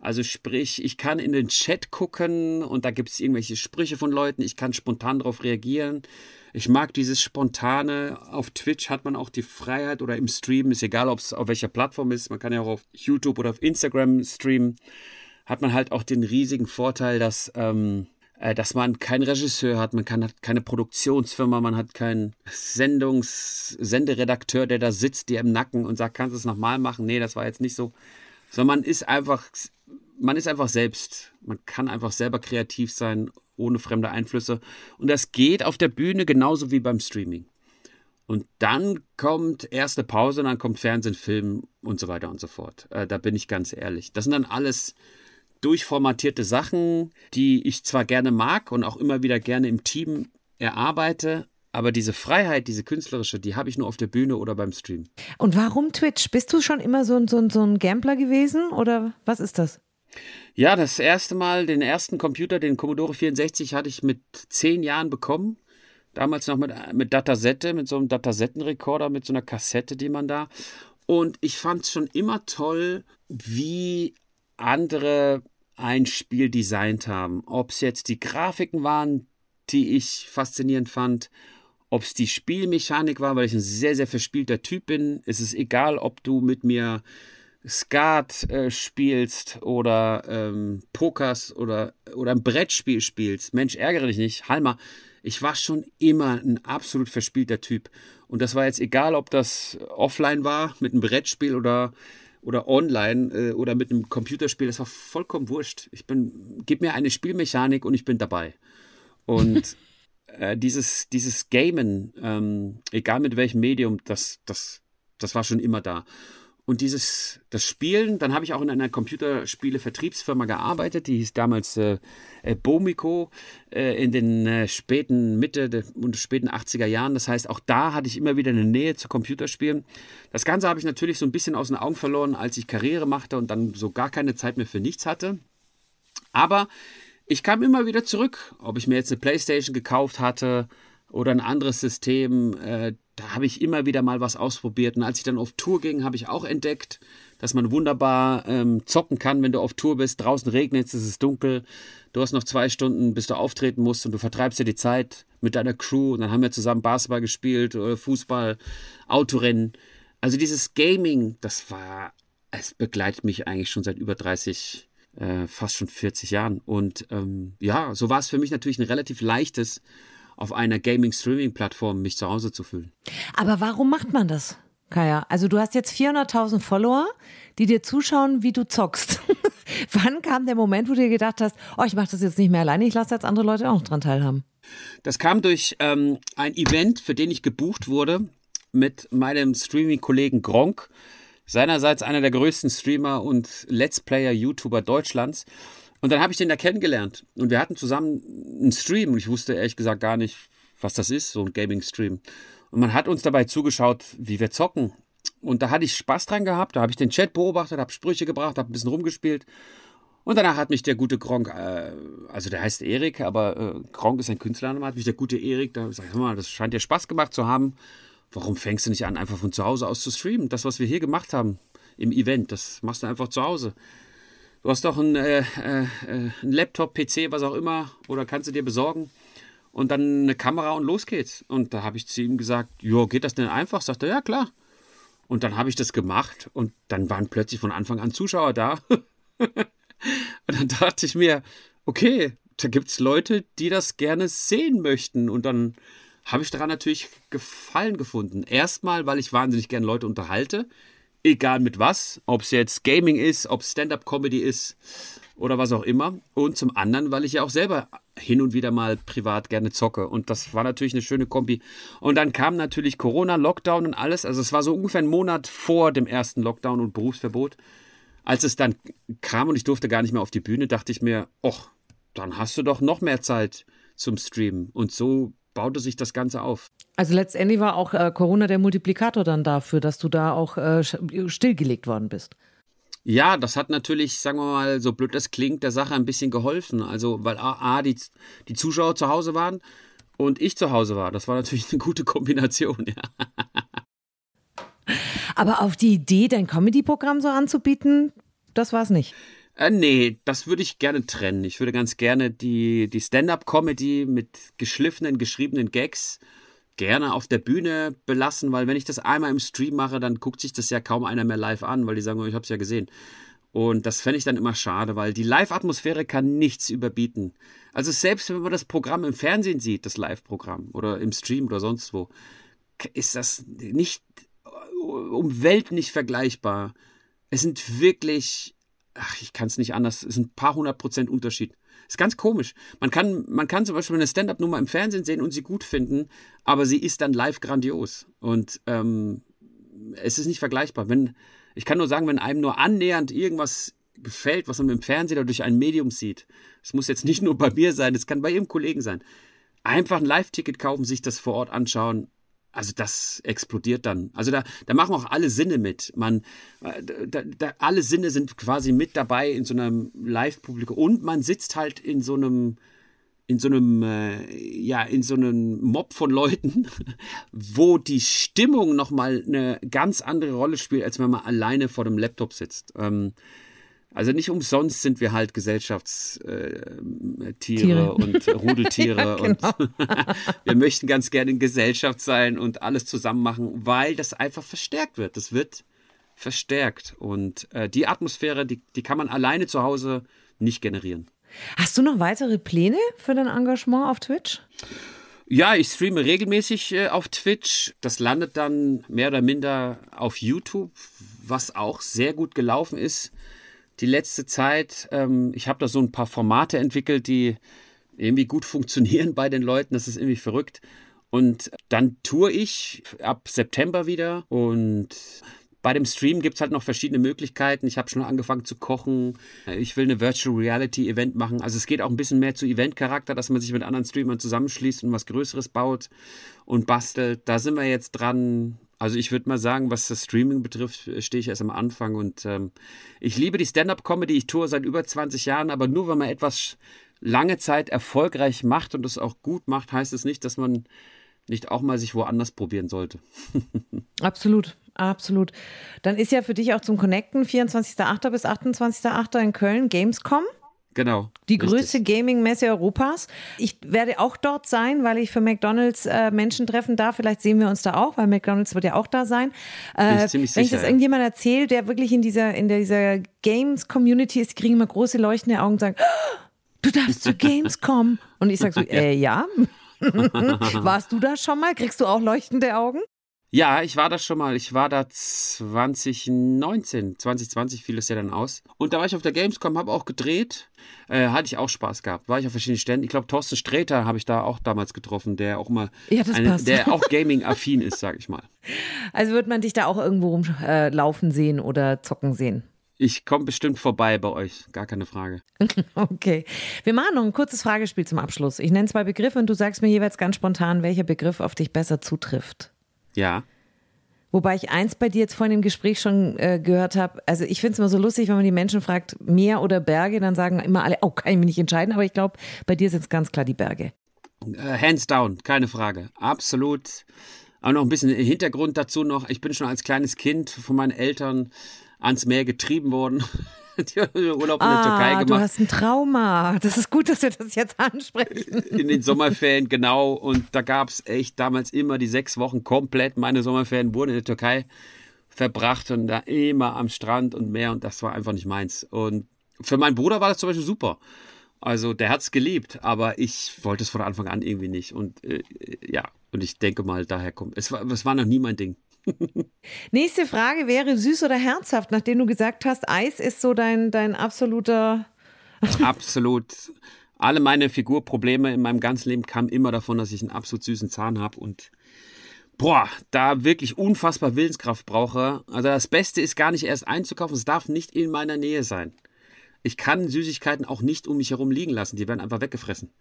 Also sprich, ich kann in den Chat gucken und da gibt es irgendwelche Sprüche von Leuten, ich kann spontan darauf reagieren. Ich mag dieses Spontane. Auf Twitch hat man auch die Freiheit oder im Stream, ist egal, ob es auf welcher Plattform ist, man kann ja auch auf YouTube oder auf Instagram streamen, hat man halt auch den riesigen Vorteil, dass ähm, äh, dass man keinen Regisseur hat, man kann, hat keine Produktionsfirma, man hat keinen Sendungs-, Senderedakteur, der da sitzt, dir im Nacken und sagt, kannst du es nochmal machen? Nee, das war jetzt nicht so. Sondern man ist einfach, man ist einfach selbst. Man kann einfach selber kreativ sein, ohne fremde Einflüsse. Und das geht auf der Bühne genauso wie beim Streaming. Und dann kommt erste Pause, dann kommt Fernsehen, Film und so weiter und so fort. Äh, da bin ich ganz ehrlich. Das sind dann alles durchformatierte Sachen, die ich zwar gerne mag und auch immer wieder gerne im Team erarbeite, aber diese Freiheit, diese künstlerische, die habe ich nur auf der Bühne oder beim Stream. Und warum Twitch? Bist du schon immer so, so, so ein Gambler gewesen oder was ist das? Ja, das erste Mal, den ersten Computer, den Commodore 64, hatte ich mit zehn Jahren bekommen. Damals noch mit, mit Datasette, mit so einem Datasettenrekorder, mit so einer Kassette, die man da. Und ich fand es schon immer toll, wie andere ein Spiel designt haben. Ob es jetzt die Grafiken waren, die ich faszinierend fand, ob es die Spielmechanik war, weil ich ein sehr, sehr verspielter Typ bin. Es ist egal, ob du mit mir Skat äh, spielst oder ähm, Pokers oder, oder ein Brettspiel spielst. Mensch, ärgere dich nicht. Halma, ich war schon immer ein absolut verspielter Typ. Und das war jetzt egal, ob das offline war mit einem Brettspiel oder oder online äh, oder mit einem Computerspiel, das war vollkommen wurscht. Ich bin, gib mir eine Spielmechanik und ich bin dabei. Und äh, dieses, dieses Gamen, ähm, egal mit welchem Medium, das, das, das war schon immer da. Und dieses, das Spielen, dann habe ich auch in einer Computerspiele-Vertriebsfirma gearbeitet, die hieß damals äh, äh, Bomico äh, in den äh, späten Mitte und späten 80er Jahren. Das heißt, auch da hatte ich immer wieder eine Nähe zu Computerspielen. Das Ganze habe ich natürlich so ein bisschen aus den Augen verloren, als ich Karriere machte und dann so gar keine Zeit mehr für nichts hatte. Aber ich kam immer wieder zurück, ob ich mir jetzt eine Playstation gekauft hatte oder ein anderes System. Äh, da habe ich immer wieder mal was ausprobiert. Und als ich dann auf Tour ging, habe ich auch entdeckt, dass man wunderbar ähm, zocken kann, wenn du auf Tour bist. Draußen regnet es, es ist dunkel. Du hast noch zwei Stunden, bis du auftreten musst und du vertreibst dir die Zeit mit deiner Crew. Und dann haben wir zusammen Basketball gespielt oder Fußball, Autorennen. Also dieses Gaming, das war, es begleitet mich eigentlich schon seit über 30, äh, fast schon 40 Jahren. Und ähm, ja, so war es für mich natürlich ein relativ leichtes, auf einer Gaming-Streaming-Plattform mich zu Hause zu fühlen. Aber warum macht man das, Kaya? Also du hast jetzt 400.000 Follower, die dir zuschauen, wie du zockst. Wann kam der Moment, wo du dir gedacht hast, oh, ich mache das jetzt nicht mehr alleine, ich lasse jetzt andere Leute auch noch dran teilhaben? Das kam durch ähm, ein Event, für den ich gebucht wurde, mit meinem Streaming-Kollegen Gronk, seinerseits einer der größten Streamer und Let's Player YouTuber Deutschlands. Und dann habe ich den da kennengelernt. Und wir hatten zusammen einen Stream und ich wusste ehrlich gesagt gar nicht, was das ist, so ein Gaming-Stream. Und man hat uns dabei zugeschaut, wie wir zocken. Und da hatte ich Spaß dran gehabt. Da habe ich den Chat beobachtet, habe Sprüche gebracht, habe ein bisschen rumgespielt. Und danach hat mich der gute Gronk, äh, also der heißt Erik, aber äh, Gronk ist ein Künstlername, hat mich der gute Erik, da sag ich mal, das scheint dir Spaß gemacht zu haben. Warum fängst du nicht an, einfach von zu Hause aus zu streamen? Das, was wir hier gemacht haben im Event, das machst du einfach zu Hause. Du hast doch einen, äh, äh, einen Laptop, PC, was auch immer, oder kannst du dir besorgen und dann eine Kamera und los geht's. Und da habe ich zu ihm gesagt, jo, geht das denn einfach? Sagt er, ja klar. Und dann habe ich das gemacht und dann waren plötzlich von Anfang an Zuschauer da. und dann dachte ich mir, okay, da gibt es Leute, die das gerne sehen möchten. Und dann habe ich daran natürlich Gefallen gefunden. Erstmal, weil ich wahnsinnig gerne Leute unterhalte egal mit was, ob es jetzt Gaming ist, ob es Stand-up-Comedy ist oder was auch immer. Und zum anderen, weil ich ja auch selber hin und wieder mal privat gerne zocke. Und das war natürlich eine schöne Kombi. Und dann kam natürlich Corona, Lockdown und alles. Also es war so ungefähr ein Monat vor dem ersten Lockdown und Berufsverbot. Als es dann kam und ich durfte gar nicht mehr auf die Bühne, dachte ich mir, ach, dann hast du doch noch mehr Zeit zum Streamen. Und so baute sich das Ganze auf. Also letztendlich war auch äh, Corona der Multiplikator dann dafür, dass du da auch äh, stillgelegt worden bist. Ja, das hat natürlich, sagen wir mal, so blöd das klingt, der Sache ein bisschen geholfen. Also, weil A, A die, die Zuschauer zu Hause waren und ich zu Hause war. Das war natürlich eine gute Kombination, ja. Aber auf die Idee, dein Comedy-Programm so anzubieten, das war es nicht. Äh, nee, das würde ich gerne trennen. Ich würde ganz gerne die, die Stand-up-Comedy mit geschliffenen, geschriebenen Gags gerne auf der Bühne belassen, weil wenn ich das einmal im Stream mache, dann guckt sich das ja kaum einer mehr live an, weil die sagen, oh, ich habe es ja gesehen. Und das fände ich dann immer schade, weil die Live-Atmosphäre kann nichts überbieten. Also selbst wenn man das Programm im Fernsehen sieht, das Live-Programm oder im Stream oder sonst wo, ist das nicht um Welt nicht vergleichbar. Es sind wirklich ach, ich kann es nicht anders, es ist ein paar hundert Prozent Unterschied. Ist ganz komisch. Man kann, man kann zum Beispiel eine Stand-up-Nummer im Fernsehen sehen und sie gut finden, aber sie ist dann live grandios. Und ähm, es ist nicht vergleichbar. Wenn, ich kann nur sagen, wenn einem nur annähernd irgendwas gefällt, was man im Fernsehen oder durch ein Medium sieht, es muss jetzt nicht nur bei mir sein, es kann bei Ihrem Kollegen sein, einfach ein Live-Ticket kaufen, sich das vor Ort anschauen also das explodiert dann. Also da, da machen auch alle Sinne mit. Man, da, da, alle Sinne sind quasi mit dabei in so einem Live-Publikum und man sitzt halt in so einem, in so einem, äh, ja, in so einem Mob von Leuten, wo die Stimmung nochmal eine ganz andere Rolle spielt, als wenn man alleine vor dem Laptop sitzt. Ähm, also nicht umsonst sind wir halt Gesellschaftstiere äh, und Rudeltiere ja, genau. und wir möchten ganz gerne in Gesellschaft sein und alles zusammen machen, weil das einfach verstärkt wird. Das wird verstärkt und äh, die Atmosphäre, die, die kann man alleine zu Hause nicht generieren. Hast du noch weitere Pläne für dein Engagement auf Twitch? Ja, ich streame regelmäßig äh, auf Twitch. Das landet dann mehr oder minder auf YouTube, was auch sehr gut gelaufen ist, die letzte Zeit, ähm, ich habe da so ein paar Formate entwickelt, die irgendwie gut funktionieren bei den Leuten. Das ist irgendwie verrückt. Und dann tour ich ab September wieder und bei dem Stream gibt es halt noch verschiedene Möglichkeiten. Ich habe schon angefangen zu kochen. Ich will eine Virtual Reality Event machen. Also es geht auch ein bisschen mehr zu Event-Charakter, dass man sich mit anderen Streamern zusammenschließt und was Größeres baut und bastelt. Da sind wir jetzt dran. Also ich würde mal sagen, was das Streaming betrifft, stehe ich erst am Anfang. Und ähm, ich liebe die Stand-up-Comedy. Ich tour seit über 20 Jahren, aber nur wenn man etwas lange Zeit erfolgreich macht und es auch gut macht, heißt es nicht, dass man nicht auch mal sich woanders probieren sollte. Absolut. Absolut. Dann ist ja für dich auch zum Connecten 24.08. bis 28.08. in Köln Gamescom. Genau. Die größte Gaming-Messe Europas. Ich werde auch dort sein, weil ich für McDonalds äh, Menschen treffen darf. Vielleicht sehen wir uns da auch, weil McDonalds wird ja auch da sein. Äh, wenn sicher, ich das irgendjemand erzähle, der wirklich in dieser, in dieser Games-Community ist, kriegen immer große leuchtende Augen und sagen, oh, du darfst zu Gamescom. Und ich sage so, äh, ja. Warst du da schon mal? Kriegst du auch leuchtende Augen? Ja, ich war da schon mal. Ich war da 2019. 2020 fiel es ja dann aus. Und da war ich auf der Gamescom, habe auch gedreht. Äh, hatte ich auch Spaß gehabt. War ich auf verschiedenen Ständen. Ich glaube, Thorsten Sträter habe ich da auch damals getroffen, der auch mal, ja, eine, der auch Gaming-affin ist, sag ich mal. Also wird man dich da auch irgendwo rumlaufen äh, sehen oder zocken sehen? Ich komme bestimmt vorbei bei euch, gar keine Frage. Okay. Wir machen noch ein kurzes Fragespiel zum Abschluss. Ich nenne zwei Begriffe und du sagst mir jeweils ganz spontan, welcher Begriff auf dich besser zutrifft. Ja. Wobei ich eins bei dir jetzt vorhin im Gespräch schon äh, gehört habe. Also ich finde es immer so lustig, wenn man die Menschen fragt, Meer oder Berge, dann sagen immer alle, oh, kann ich mich nicht entscheiden. Aber ich glaube, bei dir sind es ganz klar die Berge. Uh, hands down, keine Frage. Absolut. Aber noch ein bisschen Hintergrund dazu noch. Ich bin schon als kleines Kind von meinen Eltern ans Meer getrieben worden. Urlaub in der Türkei gemacht. Du hast ein Trauma. Das ist gut, dass wir das jetzt ansprechen. In den Sommerferien, genau. Und da gab es echt damals immer die sechs Wochen komplett. Meine Sommerferien wurden in der Türkei verbracht und da immer am Strand und Meer und das war einfach nicht meins. Und für meinen Bruder war das zum Beispiel super. Also der hat es geliebt, aber ich wollte es von Anfang an irgendwie nicht. Und äh, ja, und ich denke mal, daher kommt. Es war, es war noch nie mein Ding. Nächste Frage wäre süß oder herzhaft, nachdem du gesagt hast, Eis ist so dein, dein absoluter. Absolut. Alle meine Figurprobleme in meinem ganzen Leben kamen immer davon, dass ich einen absolut süßen Zahn habe und boah, da wirklich unfassbar Willenskraft brauche. Also das Beste ist gar nicht erst einzukaufen, es darf nicht in meiner Nähe sein. Ich kann Süßigkeiten auch nicht um mich herum liegen lassen, die werden einfach weggefressen.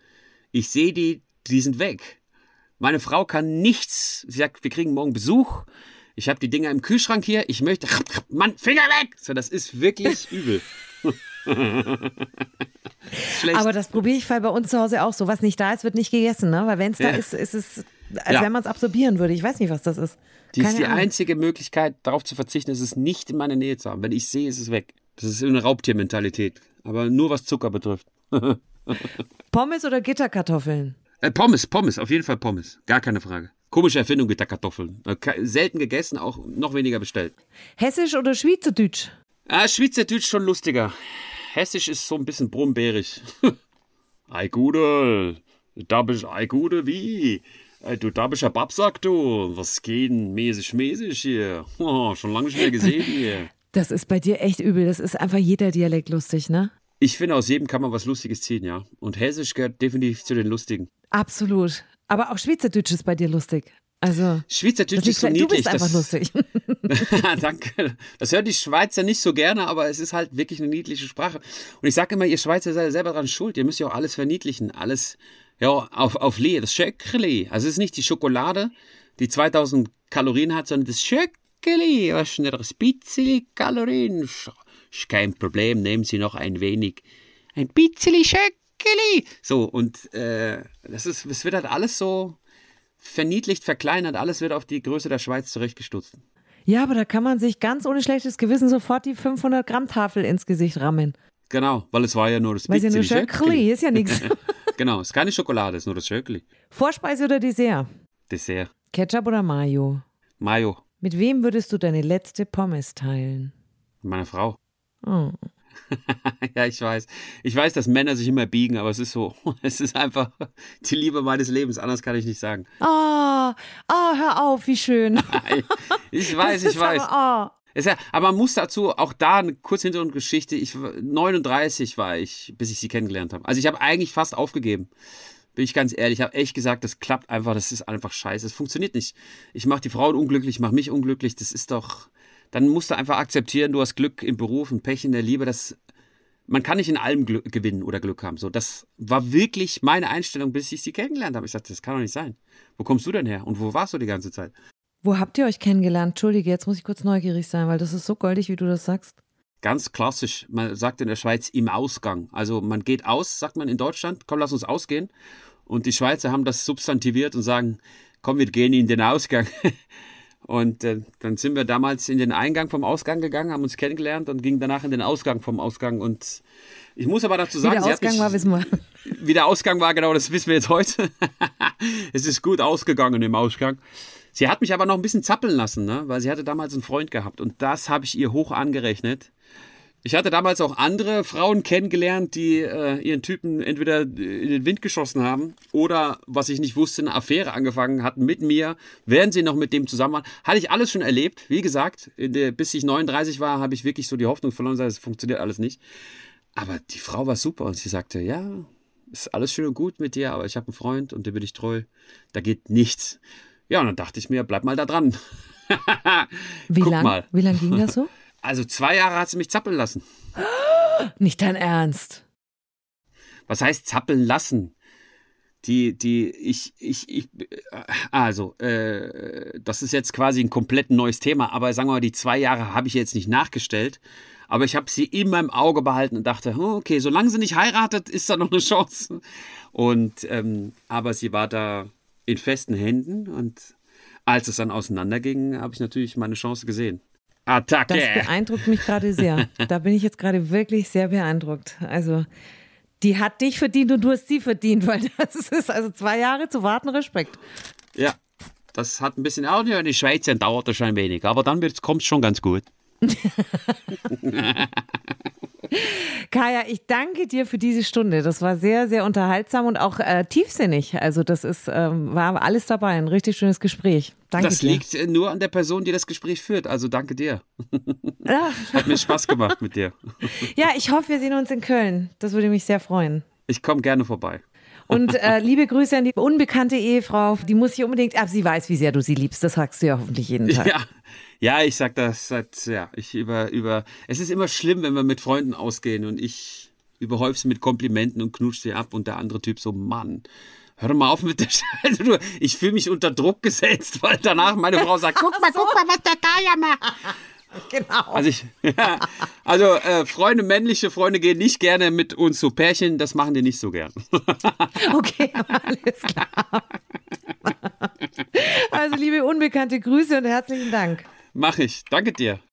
Ich sehe die, die sind weg. Meine Frau kann nichts. Sie sagt, wir kriegen morgen Besuch ich habe die Dinger im Kühlschrank hier, ich möchte, Mann, Finger weg! So, das ist wirklich übel. Aber das probiere ich bei uns zu Hause auch so. Was nicht da ist, wird nicht gegessen, ne? Weil wenn es da ja. ist, ist es, als ja. wenn man es absorbieren würde. Ich weiß nicht, was das ist. Die ist die Ahnung. einzige Möglichkeit, darauf zu verzichten, ist es nicht in meiner Nähe zu haben. Wenn ich sehe, ist es weg. Das ist eine Raubtiermentalität. Aber nur was Zucker betrifft. Pommes oder Gitterkartoffeln? Äh, Pommes, Pommes, auf jeden Fall Pommes. Gar keine Frage. Komische Erfindung mit der Kartoffeln. Äh, selten gegessen, auch noch weniger bestellt. Hessisch oder Schweizerdeutsch? Ah, Schweizerdeutsch schon lustiger. Hessisch ist so ein bisschen brummbärig. ei Gude, da bist ei Gude, wie? Äh, du, da bist ja Babsack, du. Was geht denn mäßig, mäßig hier? Oh, schon lange nicht mehr gesehen hier. Das ist bei dir echt übel. Das ist einfach jeder Dialekt lustig, ne? Ich finde, aus jedem kann man was Lustiges ziehen, ja. Und Hessisch gehört definitiv zu den Lustigen. Absolut. Aber auch Schweizerdeutsch ist bei dir lustig. Also, Schweizerdeutsch ist so niedlich. Du bist einfach das, lustig. Danke. Das hören die Schweizer nicht so gerne, aber es ist halt wirklich eine niedliche Sprache. Und ich sage immer, ihr Schweizer seid selber dran schuld. Ihr müsst ja auch alles verniedlichen. Alles, ja, auf, auf Lee, das Schöckli. Also es ist nicht die Schokolade, die 2000 Kalorien hat, sondern das Schöckli. Was schnell ein bisschen Kalorien. Ist kein Problem, nehmen Sie noch ein wenig, ein bisschen Schöckli. Gilly. So, und äh, das ist, es wird halt alles so verniedlicht, verkleinert, alles wird auf die Größe der Schweiz zurechtgestutzt. Ja, aber da kann man sich ganz ohne schlechtes Gewissen sofort die 500 Gramm Tafel ins Gesicht rammen. Genau, weil es war ja nur das Weil es ja nur Schöckli ist ja nichts. genau, es ist keine Schokolade, es ist nur das Schöckli. Vorspeise oder Dessert? Dessert. Ketchup oder Mayo? Mayo. Mit wem würdest du deine letzte Pommes teilen? Mit meiner Frau. Oh. ja, ich weiß. Ich weiß, dass Männer sich immer biegen, aber es ist so. Es ist einfach die Liebe meines Lebens. Anders kann ich nicht sagen. Ah, oh, oh, hör auf, wie schön. ich weiß, ich weiß. Aber, oh. Ja, aber man muss dazu auch da eine kurze Hintergrundgeschichte. Ich 39 war ich, bis ich sie kennengelernt habe. Also ich habe eigentlich fast aufgegeben. Bin ich ganz ehrlich, ich habe echt gesagt, das klappt einfach, das ist einfach scheiße, es funktioniert nicht. Ich mache die Frauen unglücklich, mache mich unglücklich, das ist doch, dann musst du einfach akzeptieren, du hast Glück im Beruf und Pech in der Liebe, das, man kann nicht in allem Glück, gewinnen oder Glück haben. So, das war wirklich meine Einstellung, bis ich sie kennengelernt habe. Ich sagte, das kann doch nicht sein. Wo kommst du denn her und wo warst du die ganze Zeit? Wo habt ihr euch kennengelernt? Entschuldige, jetzt muss ich kurz neugierig sein, weil das ist so goldig, wie du das sagst. Ganz klassisch. Man sagt in der Schweiz im Ausgang. Also man geht aus, sagt man in Deutschland, komm, lass uns ausgehen. Und die Schweizer haben das substantiviert und sagen, komm, wir gehen in den Ausgang. Und äh, dann sind wir damals in den Eingang vom Ausgang gegangen, haben uns kennengelernt und gingen danach in den Ausgang vom Ausgang. Und ich muss aber dazu sagen, wie der Ausgang mich, war, wissen wir. Wie der Ausgang war, genau, das wissen wir jetzt heute. es ist gut ausgegangen im Ausgang. Sie hat mich aber noch ein bisschen zappeln lassen, ne? weil sie hatte damals einen Freund gehabt und das habe ich ihr hoch angerechnet. Ich hatte damals auch andere Frauen kennengelernt, die äh, ihren Typen entweder in den Wind geschossen haben oder, was ich nicht wusste, eine Affäre angefangen hatten mit mir, während sie noch mit dem zusammen waren. Hatte ich alles schon erlebt. Wie gesagt, der, bis ich 39 war, habe ich wirklich so die Hoffnung verloren, es funktioniert alles nicht. Aber die Frau war super und sie sagte, ja, ist alles schön und gut mit dir, aber ich habe einen Freund und der bin ich treu. Da geht nichts. Ja, und dann dachte ich mir, bleib mal da dran. Wie lange lang ging das so? Also zwei Jahre hat sie mich zappeln lassen. Nicht dein Ernst. Was heißt zappeln lassen? Die, die, ich, ich, ich, also, äh, das ist jetzt quasi ein komplett neues Thema, aber sagen wir mal, die zwei Jahre habe ich jetzt nicht nachgestellt, aber ich habe sie immer im Auge behalten und dachte, oh, okay, solange sie nicht heiratet, ist da noch eine Chance. Und, ähm, aber sie war da in festen Händen und als es dann auseinanderging, habe ich natürlich meine Chance gesehen. Attacke. Das beeindruckt mich gerade sehr. Da bin ich jetzt gerade wirklich sehr beeindruckt. Also, die hat dich verdient und du hast sie verdient, weil das ist also zwei Jahre zu warten, Respekt. Ja, das hat ein bisschen, auch in die Schweiz dauert das schon ein wenig, aber dann kommt es schon ganz gut. Kaya, ich danke dir für diese Stunde. Das war sehr, sehr unterhaltsam und auch äh, tiefsinnig. Also das ist, ähm, war alles dabei. Ein richtig schönes Gespräch. Danke das dir. liegt nur an der Person, die das Gespräch führt. Also danke dir. Hat mir Spaß gemacht mit dir. Ja, ich hoffe, wir sehen uns in Köln. Das würde mich sehr freuen. Ich komme gerne vorbei. Und äh, liebe Grüße an die unbekannte Ehefrau. Die muss ich unbedingt, aber sie weiß, wie sehr du sie liebst. Das sagst du ja hoffentlich jeden Tag. Ja, ja, ich sag das seit, ja, ich über, über, es ist immer schlimm, wenn wir mit Freunden ausgehen und ich überhäufe sie mit Komplimenten und knutsche sie ab und der andere Typ so, Mann, hör mal auf mit der Scheiße. Ich fühle mich unter Druck gesetzt, weil danach meine Frau sagt, guck mal, so. guck mal, was der Kaya macht. Genau. Also, ich, ja, also äh, Freunde, männliche Freunde gehen nicht gerne mit uns zu Pärchen, das machen die nicht so gern. Okay, alles klar. Also liebe unbekannte Grüße und herzlichen Dank. Mach ich. Danke dir.